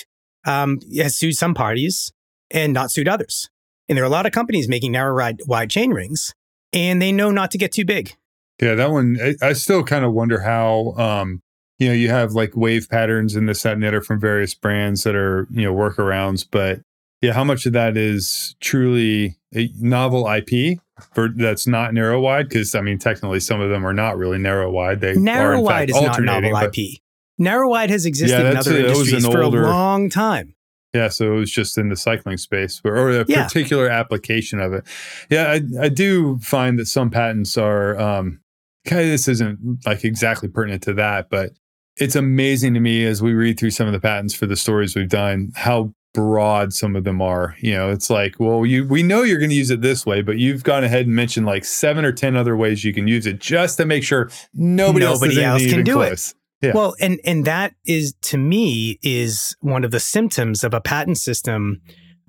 um, has sued some parties and not suit others. And there are a lot of companies making narrow wide chain rings, and they know not to get too big. Yeah, that one, I, I still kind of wonder how, um, you know, you have like wave patterns in the set knitter from various brands that are, you know, workarounds, but yeah, how much of that is truly a novel IP for that's not narrow wide? Because I mean, technically, some of them are not really narrow wide. They narrow wide is not novel IP. Narrow wide has existed yeah, in other a, industries for older, a long time. Yeah, so it was just in the cycling space or, or a yeah. particular application of it. Yeah, I, I do find that some patents are um, kind of this isn't like exactly pertinent to that, but it's amazing to me as we read through some of the patents for the stories we've done how broad some of them are. You know, it's like, well, you we know you're going to use it this way, but you've gone ahead and mentioned like seven or ten other ways you can use it just to make sure nobody, nobody else, else can do close. it. Yeah. Well, and and that is to me is one of the symptoms of a patent system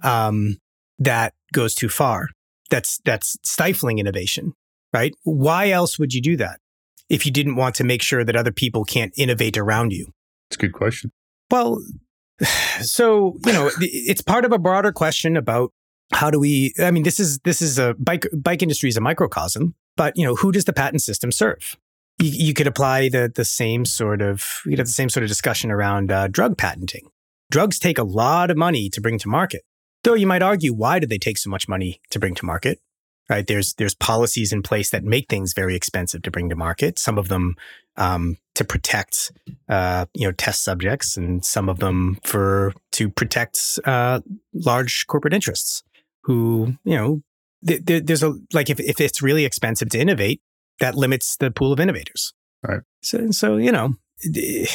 um, that goes too far. That's that's stifling innovation, right? Why else would you do that if you didn't want to make sure that other people can't innovate around you? It's a good question. Well, so you know, it's part of a broader question about how do we? I mean, this is this is a bike bike industry is a microcosm, but you know, who does the patent system serve? You, you, could apply the the same sort of you know the same sort of discussion around uh, drug patenting. Drugs take a lot of money to bring to market. Though you might argue, why do they take so much money to bring to market? Right? There's there's policies in place that make things very expensive to bring to market. Some of them um, to protect uh, you know test subjects, and some of them for to protect uh, large corporate interests who you know th- there's a like if if it's really expensive to innovate, that limits the pool of innovators. Right. So, so you know, it,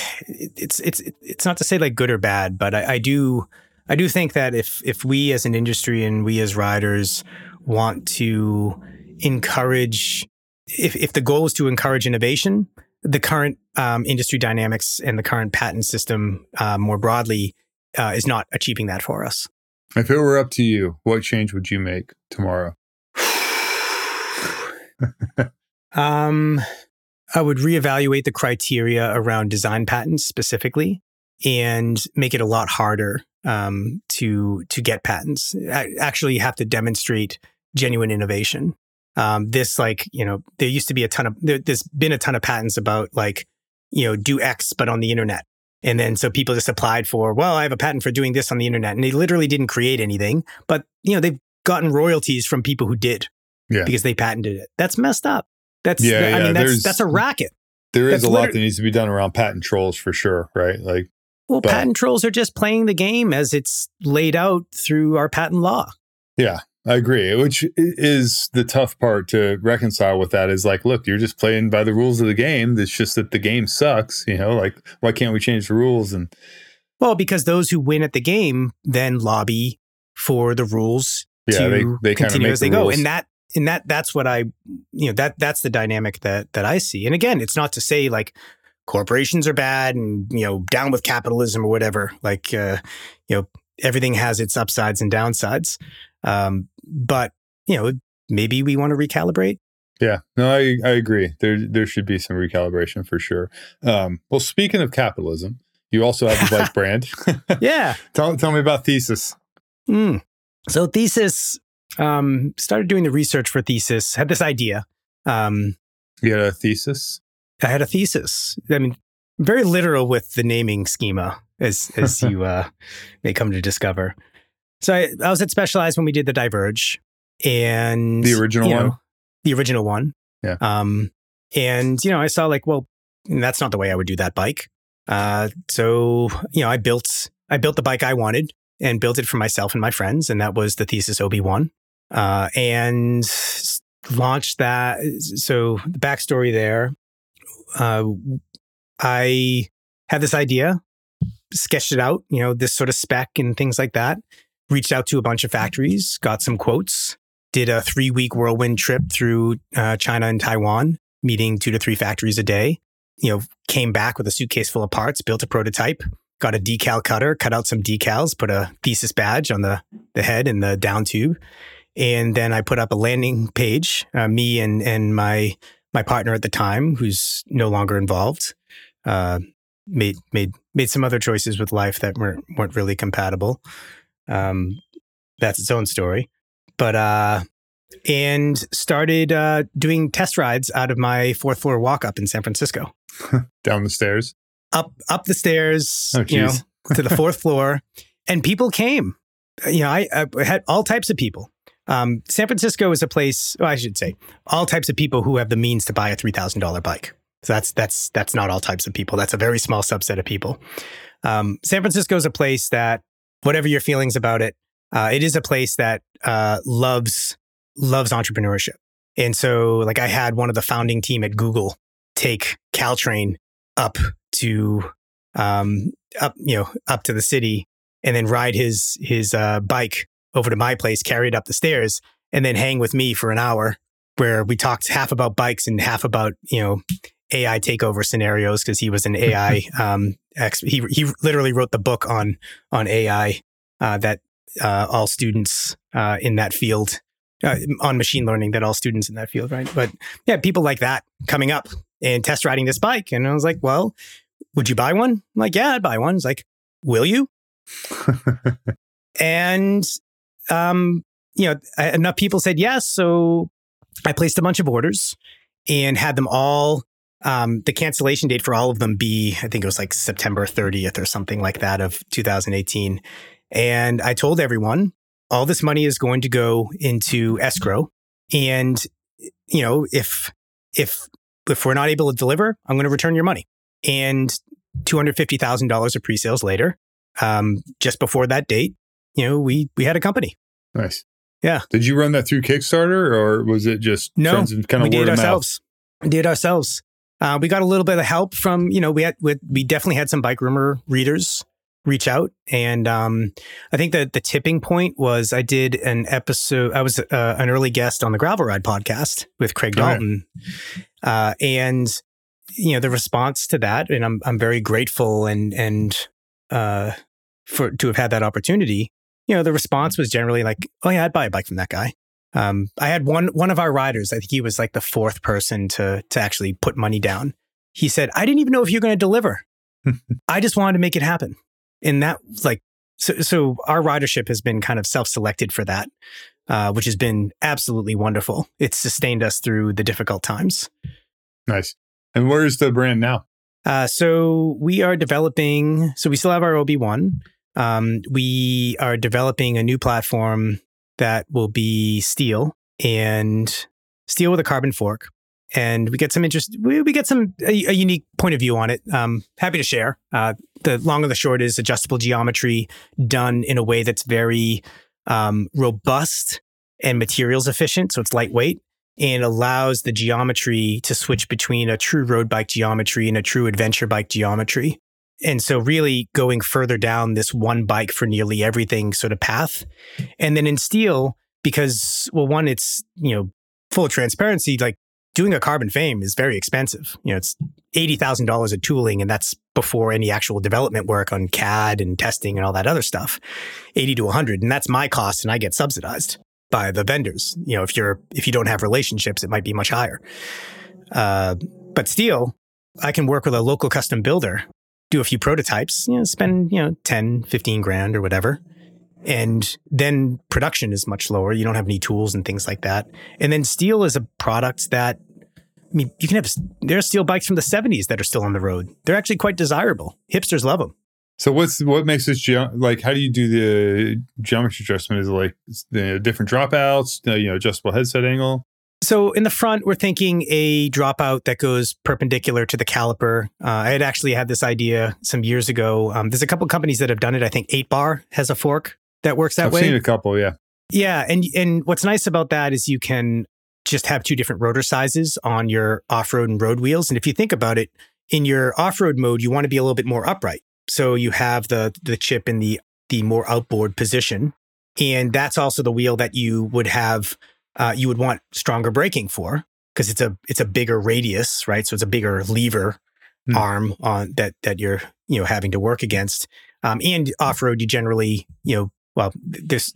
it's it's it's not to say like good or bad, but I, I do I do think that if if we as an industry and we as riders want to encourage, if if the goal is to encourage innovation, the current um, industry dynamics and the current patent system uh, more broadly uh, is not achieving that for us. If it were up to you, what change would you make tomorrow? Um, I would reevaluate the criteria around design patents specifically and make it a lot harder um, to to get patents. I actually, have to demonstrate genuine innovation. Um, this, like, you know, there used to be a ton of there, there's been a ton of patents about like, you know, do X but on the internet. And then so people just applied for, well, I have a patent for doing this on the internet, and they literally didn't create anything, but you know, they've gotten royalties from people who did yeah. because they patented it. That's messed up. That's yeah, I yeah, mean that's that's a racket. There is that's a lot that needs to be done around patent trolls for sure, right? Like well, but, patent trolls are just playing the game as it's laid out through our patent law. Yeah, I agree. Which is the tough part to reconcile with that is like, look, you're just playing by the rules of the game. It's just that the game sucks, you know, like why can't we change the rules and well, because those who win at the game then lobby for the rules yeah, to they, they continue as they the go. And that and that that's what I you know that that's the dynamic that that I see. And again, it's not to say like corporations are bad and you know down with capitalism or whatever. Like uh, you know everything has its upsides and downsides. Um, but you know maybe we want to recalibrate. Yeah, no, I I agree. There there should be some recalibration for sure. Um, well, speaking of capitalism, you also have a bike brand. yeah, tell tell me about Thesis. Mm. So Thesis um, started doing the research for thesis, had this idea. Um, you had a thesis? I had a thesis. I mean, very literal with the naming schema, as as you uh, may come to discover. So I, I was at Specialized when we did the Diverge, and The original you know, one? the original one. Yeah. Um, and you know, I saw like, well, that's not the way I would do that bike. Uh, so you know, I built I built the bike I wanted and built it for myself and my friends, and that was the Thesis OB one. Uh, and launched that. So the backstory there, uh, I had this idea, sketched it out, you know, this sort of spec and things like that. Reached out to a bunch of factories, got some quotes, did a three week whirlwind trip through uh, China and Taiwan, meeting two to three factories a day. You know, came back with a suitcase full of parts, built a prototype, got a decal cutter, cut out some decals, put a thesis badge on the, the head and the down tube. And then I put up a landing page, uh, me and, and my, my partner at the time, who's no longer involved, uh, made, made, made some other choices with life that weren't, weren't really compatible. Um, that's its own story. But, uh, and started uh, doing test rides out of my fourth floor walk up in San Francisco Down the stairs. up up the stairs, Oh, you know, to the fourth floor, and people came. You know, I, I had all types of people. Um, San Francisco is a place. Well, I should say all types of people who have the means to buy a three thousand dollar bike. So that's that's that's not all types of people. That's a very small subset of people. Um, San Francisco is a place that, whatever your feelings about it, uh, it is a place that uh, loves loves entrepreneurship. And so, like, I had one of the founding team at Google take Caltrain up to um, up you know up to the city and then ride his his uh, bike over to my place, carry it up the stairs, and then hang with me for an hour where we talked half about bikes and half about you know AI takeover scenarios because he was an AI um, ex- he he literally wrote the book on on AI uh, that uh, all students uh, in that field uh, on machine learning that all students in that field right? But yeah people like that coming up and test riding this bike and I was like well would you buy one? I'm like yeah I'd buy one. It's like will you? And um, you know, enough people said yes. So I placed a bunch of orders and had them all. Um, the cancellation date for all of them be, I think it was like September 30th or something like that of 2018. And I told everyone all this money is going to go into escrow. And, you know, if, if, if we're not able to deliver, I'm going to return your money. And $250,000 of pre-sales later, um, just before that date, you know, we, we had a company. Nice. Yeah. Did you run that through Kickstarter or was it just No, friends and kind we of did word it of mouth? ourselves. We did it ourselves. Uh, we got a little bit of help from, you know, we had, we, we definitely had some Bikerumor readers reach out. And um, I think that the tipping point was I did an episode, I was uh, an early guest on the Gravel Ride podcast with Craig. Dalton. Uh, and, you know, the response to that, and I'm, I'm very grateful and, and, uh, for, to have had that opportunity, you know, the response was generally like, oh yeah, I'd buy a bike from that guy. Um, I had one one of our riders. I think he was like the fourth person to to actually put money down. He said, "I didn't even know if you're going to deliver. I just wanted to make it happen." And that like so so our ridership has been kind of self selected for that, uh, which has been absolutely wonderful. It's sustained us through the difficult times. Nice. And where is the brand now? Uh, so we are developing. So we still have our OB one. Um, we are developing a new platform that will be steel and steel with a carbon fork. And we get some interest. We, we get some a, a unique point of view on it. Um, happy to share. Uh, the long and the short is adjustable geometry done in a way that's very um, robust and materials efficient. So it's lightweight and allows the geometry to switch between a true road bike geometry and a true adventure bike geometry. And so, really going further down this one bike for nearly everything sort of path. And then in steel, because, well, one, it's, you know, full transparency, like doing a carbon frame is very expensive. You know, it's $80,000 of tooling, and that's before any actual development work on CAD and testing and all that other stuff. 80 to 100. And that's my cost, and I get subsidized by the vendors. You know, if you're if you don't have relationships, it might be much higher. Uh, but steel, I can work with a local custom builder, do a few prototypes, you know, spend, you know, 10, 15 grand or whatever. And then production is much lower. You don't have any tools and things like that. And then steel is a product that I mean, you can have there are steel bikes from the 70s that are still on the road. They're actually quite desirable. Hipsters love them. So what's what makes this ge- like? How do you do the geometry adjustment? Is it like the different dropouts? You know, adjustable headset angle. So in the front, we're thinking a dropout that goes perpendicular to the caliper. Uh, I had actually had this idea some years ago. Um, there's a couple companies that have done it. I think Eight Bar has a fork that works that way. I've seen a couple, yeah. Yeah, and and what's nice about that is you can just have two different rotor sizes on your off-road and road wheels. And if you think about it, in your off-road mode, you want to be a little bit more upright. So you have the the chip in the the more outboard position, and that's also the wheel that you would have uh, you would want stronger braking for because it's a it's a bigger radius, right? So it's a bigger lever Hmm. arm on that that you're you know having to work against. Um, and off road, you generally you know well there's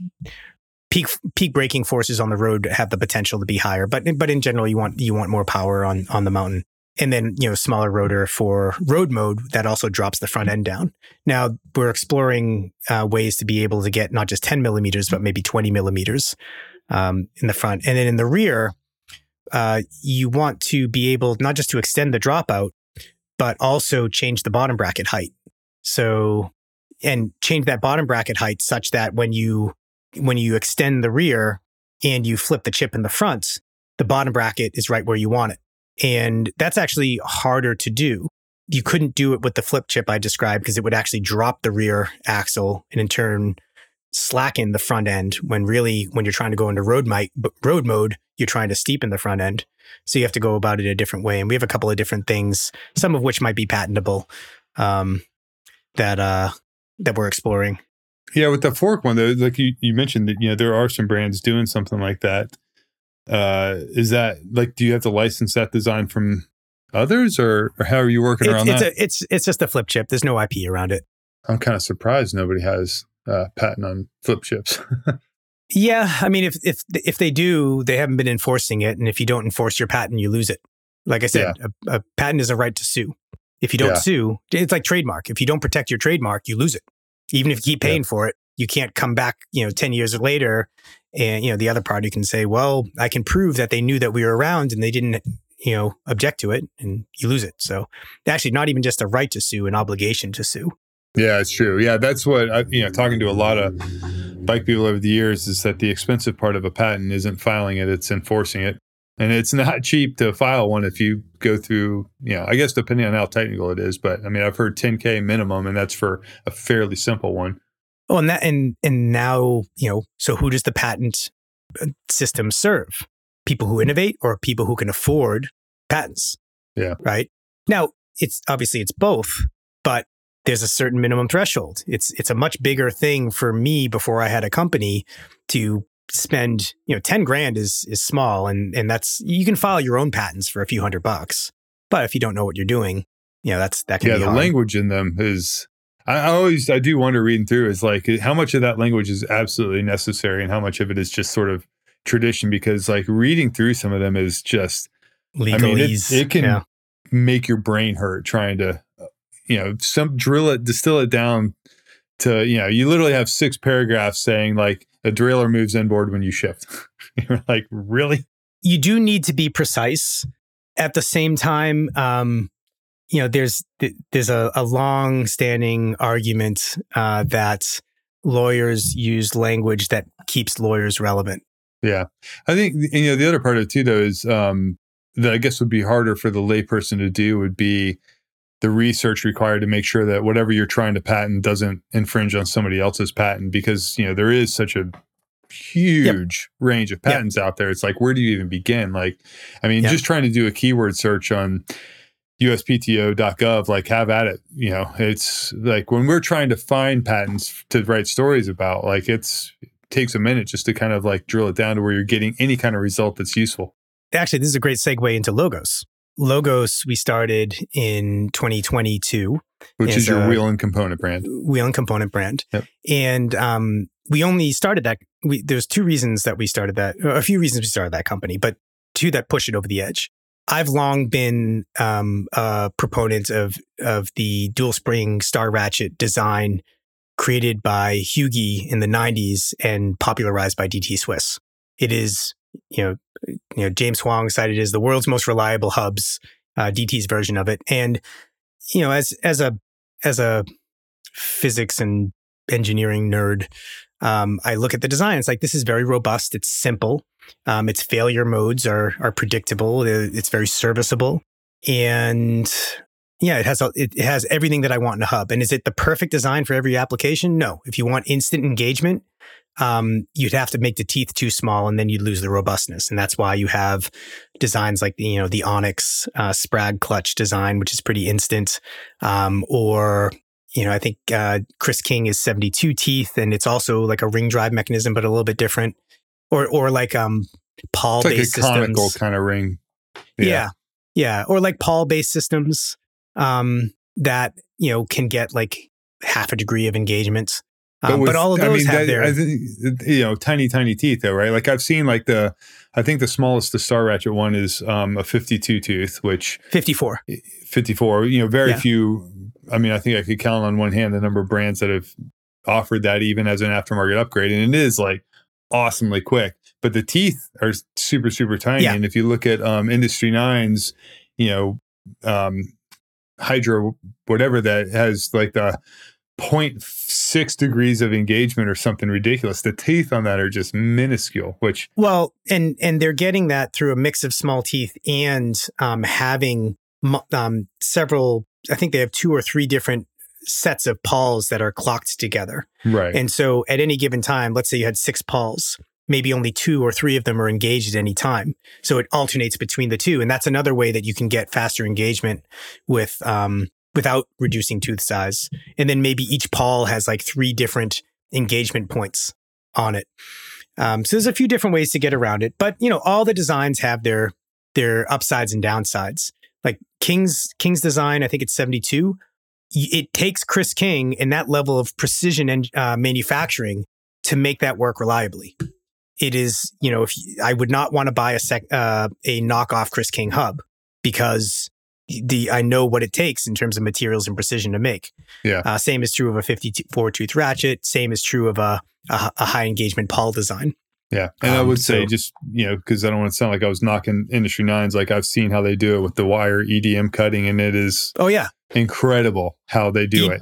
peak peak braking forces on the road have the potential to be higher, but but in general you want you want more power on on the mountain. And then, you know, smaller rotor for road mode that also drops the front end down. Now we're exploring uh, ways to be able to get not just 10 millimeters, but maybe 20 millimeters um, in the front. And then in the rear, uh, you want to be able not just to extend the dropout, but also change the bottom bracket height. So, and change that bottom bracket height such that when you when you extend the rear and you flip the chip in the front, the bottom bracket is right where you want it. And that's actually harder to do. You couldn't do it with the flip chip I described because it would actually drop the rear axle and in turn slacken the front end when really when you're trying to go into road, mi- road mode, you're trying to steepen the front end. So you have to go about it a different way. And we have a couple of different things, some of which might be patentable, um, that uh, that we're exploring. Yeah, with the fork one though, like you, you mentioned that you know there are some brands doing something like that. Uh, is that like do you have to license that design from others, or or how are you working It's around it's, that? a, it's it's just a flip chip. There's no IP around it. I'm kind of surprised nobody has uh, patent on flip chips. Yeah, I mean, if if if they do, they haven't been enforcing it, and if you don't enforce your patent, you lose it. Like I said, a, a patent is a right to sue. If you don't Yeah. sue, it's like trademark. If you don't protect your trademark, you lose it. Even if you keep paying for it, you can't come back. You know, ten years later, and you know the other party can say, "Well, I can prove that they knew that we were around and they didn't." You know, object to it, and you lose it. So, actually, not even just a right to sue, an obligation to sue. Yeah, it's true. Yeah, that's what I, you know. Talking to a lot of bike people over the years is that the expensive part of a patent isn't filing it; it's enforcing it, and it's not cheap to file one if you go through. You know, I guess depending on how technical it is, but I mean, I've heard 10k minimum, and that's for a fairly simple one. Oh, and that and and now you know. So who does the patent uh, system serve? People who innovate or people who can afford patents? Yeah. Right now, it's obviously it's both, but there's a certain minimum threshold. It's it's a much bigger thing for me before I had a company to spend. You know, ten grand is is small, and and that's you can file your own patents for a few hundred bucks. But if you don't know what you're doing, you know that's that can Yeah, be the hard. language in them is. I always, I do wonder reading through is like how much of that language is absolutely necessary, and how much of it is just sort of tradition. Because like reading through some of them is just I mean, it- it can- yeah. make your brain hurt trying to you know some drill it distill it down to you know you literally have six paragraphs saying like a derailleur moves inboard when you shift you're like really you do need to be precise. At the same time, um, you know, there's there's a, a long standing argument uh, that lawyers use language that keeps lawyers relevant. yeah i think you know the other part of it too though is um that i guess would be harder for the layperson to do would be the research required to make sure that whatever you're trying to patent doesn't infringe on somebody else's patent because you know there is such a huge range of patents out there. It's like where do you even begin? Like i mean Yep. just trying to do a keyword search on uspto.gov like have at it you know? It's like when we're trying to find patents to write stories about like it's it takes a minute just to kind of like drill it down to where you're getting any kind of result that's useful. Actually, this is a great segue into Logos. Logos we started in 2022, which is your wheel and component brand wheel and component brand, Yep. and um, we only started that. We, there's two reasons that we started that. A few reasons we started that company, but two that push it over the edge. I've long been um, a proponent of of the dual spring star ratchet design created by Hügi in the 90s and popularized by DT Swiss. It is, you know, you know James Huang cited as the world's most reliable hubs, uh, DT's version of it, and you know, as as a as a physics and engineering nerd, um, I look at the design. It's like this is very robust. It's simple. Um, its failure modes are are predictable. It's very serviceable, and yeah, it has a, it has everything that I want in a hub. And is it the perfect design for every application? No. If you want instant engagement, um, you'd have to make the teeth too small, and then you'd lose the robustness. And that's why you have designs like the you know the Onyx uh, Sprag clutch design, which is pretty instant, um, or you know I think uh, Chris King is seventy two teeth, and it's also like a ring drive mechanism, but a little bit different, or or like um pawl it's based like a conical systems. kind of ring. Yeah. yeah, or like pawl based systems um, that you know can get like half a degree of engagement. Um, but, all of I those mean, have that- their think, you know, tiny, tiny teeth though, right? Like I've seen like the, I think the smallest, the Star Ratchet one is um, a 52 tooth, which 54. 54, you know, very Yeah. few. I mean, I think I could count on one hand the number of brands that have offered that even as an aftermarket upgrade. And it is like awesomely quick, but the teeth are super, super tiny. Yeah. And if you look at um, Industry Nines, you know, um, Hydra, whatever that has like the 0.6 degrees of engagement or something ridiculous. The teeth on that are just minuscule, which Well, and and they're getting that through a mix of small teeth and um, having um, several. I think they have two or three different sets of pawls that are clocked together. right. And so at any given time, let's say you had six pawls, maybe only two or three of them are engaged at any time. So it alternates between the two. And that's another way that you can get faster engagement with um, without reducing tooth size. And then maybe each pawl has like three different engagement points on it. Um, so there's a few different ways to get around it. But you know, all the designs have their their upsides and downsides. Like King's King's design, I think it's 72 it takes Chris King and that level of precision and uh, manufacturing to make that work reliably. It is, you know, if I would not want to buy a sec, uh, a knockoff Chris King hub because the I know what it takes in terms of materials and precision to make. Yeah. Uh, same is true of a 54 tooth ratchet. Same is true of a, a, a high engagement pawl design. Yeah. And I Um, would say so- just, you know, because I don't want to sound like I was knocking Industry Nines, like I've seen how they do it with the wire EDM cutting, and it is Oh yeah, incredible how they do E- it.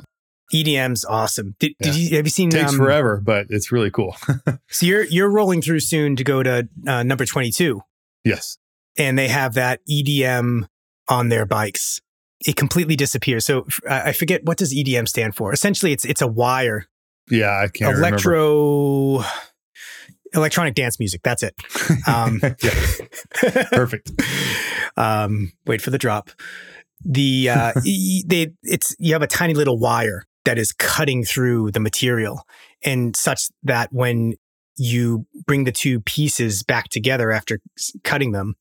EDM's awesome. Did, did you have you seen? takes um, forever, but it's really cool. So you're you're rolling through soon to go to uh, number 22. yes. and they have that EDM on their bikes. It completely disappears. So I forget what does EDM stand for. Essentially, it's it's a wire, Yeah, I can't remember. electro, electronic dance music. That's it. Um, perfect. um, wait for the drop. The uh, they it's you have a tiny little wire that is cutting through the material, and such that when you bring the two pieces back together after cutting them,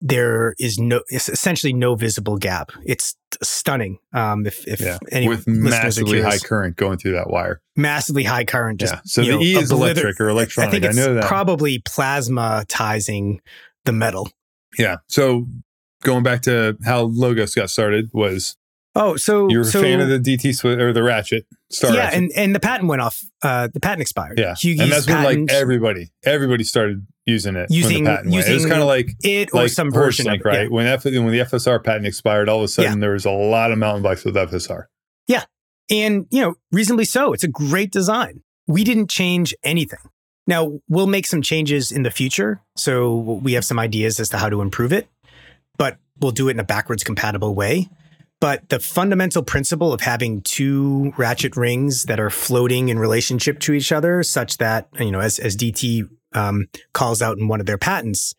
there is no it's essentially no visible gap. It's stunning. Um, if if Yeah. any With massively high current going through that wire. massively high current, just yeah. So the know, E is obliter- electric or electronic. I think I, it's know that. probably plasmatizing the metal. yeah. So going back to how Logos got started was Oh, so you were so, a fan of the DT Swi- or the Ratchet Star yeah, Ratchet. and and the patent went off. Uh, the patent expired. yeah, and that's when patent, like everybody, everybody started using it. Using- the patent went. It was kind of like it or like some version of it. Yeah. right? When F- when the FSR patent expired, all of a sudden there was a lot of mountain bikes with FSR. Yeah and, you know, reasonably so. It's a great design. We didn't change anything. Now, we'll make some changes in the future. So we have some ideas as to how to improve it, but we'll do it in a backwards compatible way. But the fundamental principle of having two ratchet rings that are floating in relationship to each other, such that, you know, as, as DT um, calls out in one of their patents,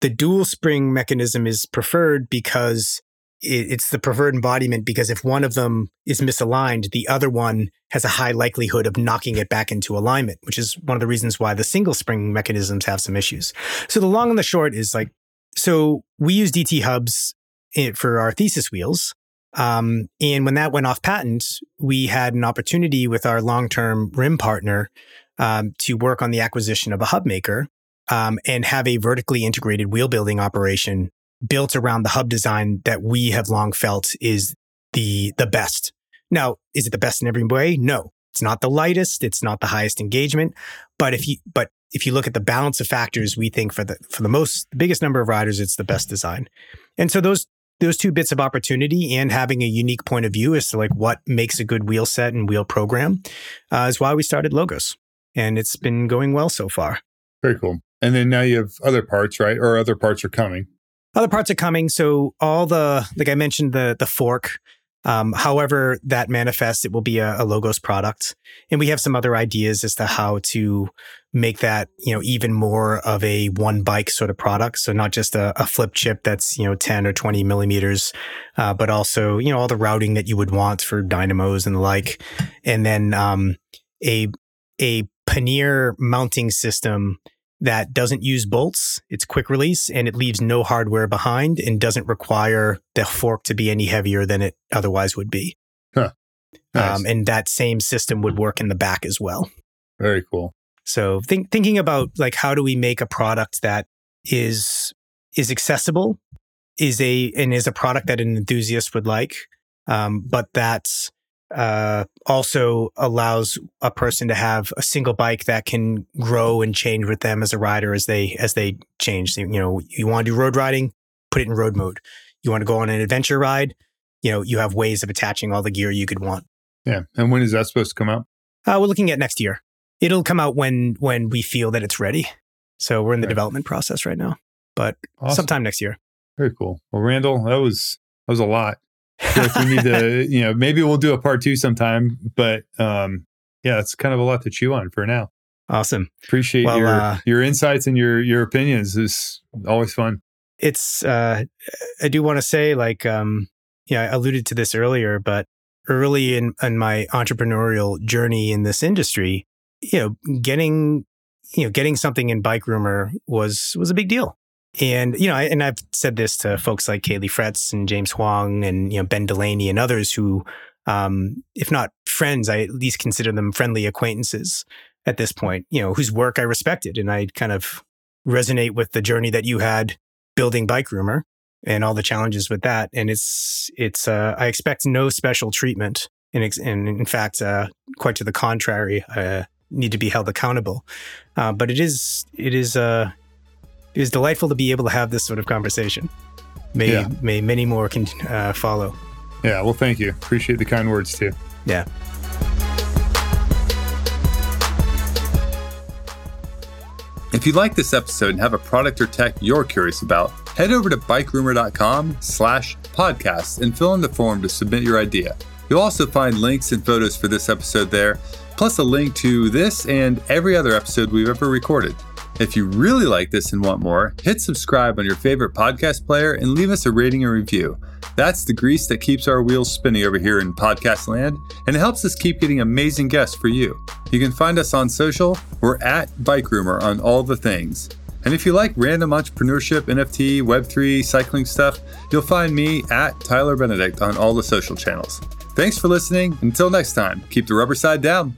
the dual spring mechanism is preferred because it, it's the preferred embodiment because if one of them is misaligned, the other one has a high likelihood of knocking it back into alignment, which is one of the reasons why the single spring mechanisms have some issues. So the long and the short is like, so we use DT hubs in, for our thesis wheels. Um, and when that went off patent, we had an opportunity with our long-term rim partner um, to work on the acquisition of a hub maker um, and have a vertically integrated wheel building operation built around the hub design that we have long felt is the the best. Now, is it the best in every way? No. It's not the lightest, it's not the highest engagement, but if you but if you look at the balance of factors, we think for the for the most the biggest number of riders it's the best design. And so those those two bits of opportunity and having a unique point of view as to like what makes a good wheel set and wheel program uh, is why we started Logos. And it's been going well so far. Very cool. And then now you have other parts, right? Or other parts are coming. Other parts are coming. So all the like I mentioned the the fork. Um, however that manifests, it will be a, a Logos product, and we have some other ideas as to how to make that you know even more of a one bike sort of product. So not just a, a flip chip that's you know ten or twenty millimeters, uh, but also you know all the routing that you would want for dynamos and the like, and then um, a a pannier mounting system that doesn't use bolts. It's quick release and it leaves no hardware behind and doesn't require the fork to be any heavier than it otherwise would be. Huh. Nice. Um, and that same system would work in the back as well. Very cool. So think, thinking about like how do we make a product that is is accessible, is a and is a product that an enthusiast would like, um, but that's uh, also allows a person to have a single bike that can grow and change with them as a rider as they as they change. You know, you want to do road riding, put it in road mode. You want to go on an adventure ride, you know, you have ways of attaching all the gear you could want. Yeah. And when is that supposed to come out? Uh, we're looking at next year. It'll come out when when we feel that it's ready. So we're in the right. development process right now, but awesome. sometime next year. Very cool. Well, Randall, that was that was a lot we need to, you know, maybe we'll do a part two sometime. But um, yeah, it's kind of a lot to chew on for now. Awesome. Appreciate well, your uh, your insights and your your opinions. is always fun. It's uh, I do want to say like um, yeah, I alluded to this earlier, but early in in my entrepreneurial journey in this industry, you know, getting you know getting something in Bikerumor was was a big deal. And, you know, and I've said this to folks like Caley Fretz and James Huang and, you know, Ben Delaney and others who, um, if not friends, I at least consider them friendly acquaintances at this point, you know, whose work I respected. And I kind of resonate with the journey that you had building Bikerumor and all the challenges with that. And it's, it's, uh, I expect no special treatment. And, and in fact, uh, quite to the contrary, uh, need to be held accountable. Uh, but it is, it is, uh, it was delightful to be able to have this sort of conversation. May yeah. may many more can uh, follow. Yeah, well, thank you. Appreciate the kind words too. Yeah. If you like this episode and have a product or tech you're curious about, head over to bikerumor.com slash podcast and fill in the form to submit your idea. You'll also find links and photos for this episode there, plus a link to this and every other episode we've ever recorded. If you really like this and want more, hit subscribe on your favorite podcast player and leave us a rating and review. That's the grease that keeps our wheels spinning over here in podcast land, and it helps us keep getting amazing guests for you. You can find us on social. We're at Bikerumor on all the things. And if you like random entrepreneurship, NFT, Web3, cycling stuff, you'll find me at Tyler Benedict on all the social channels. Thanks for listening. Until next time, keep the rubber side down.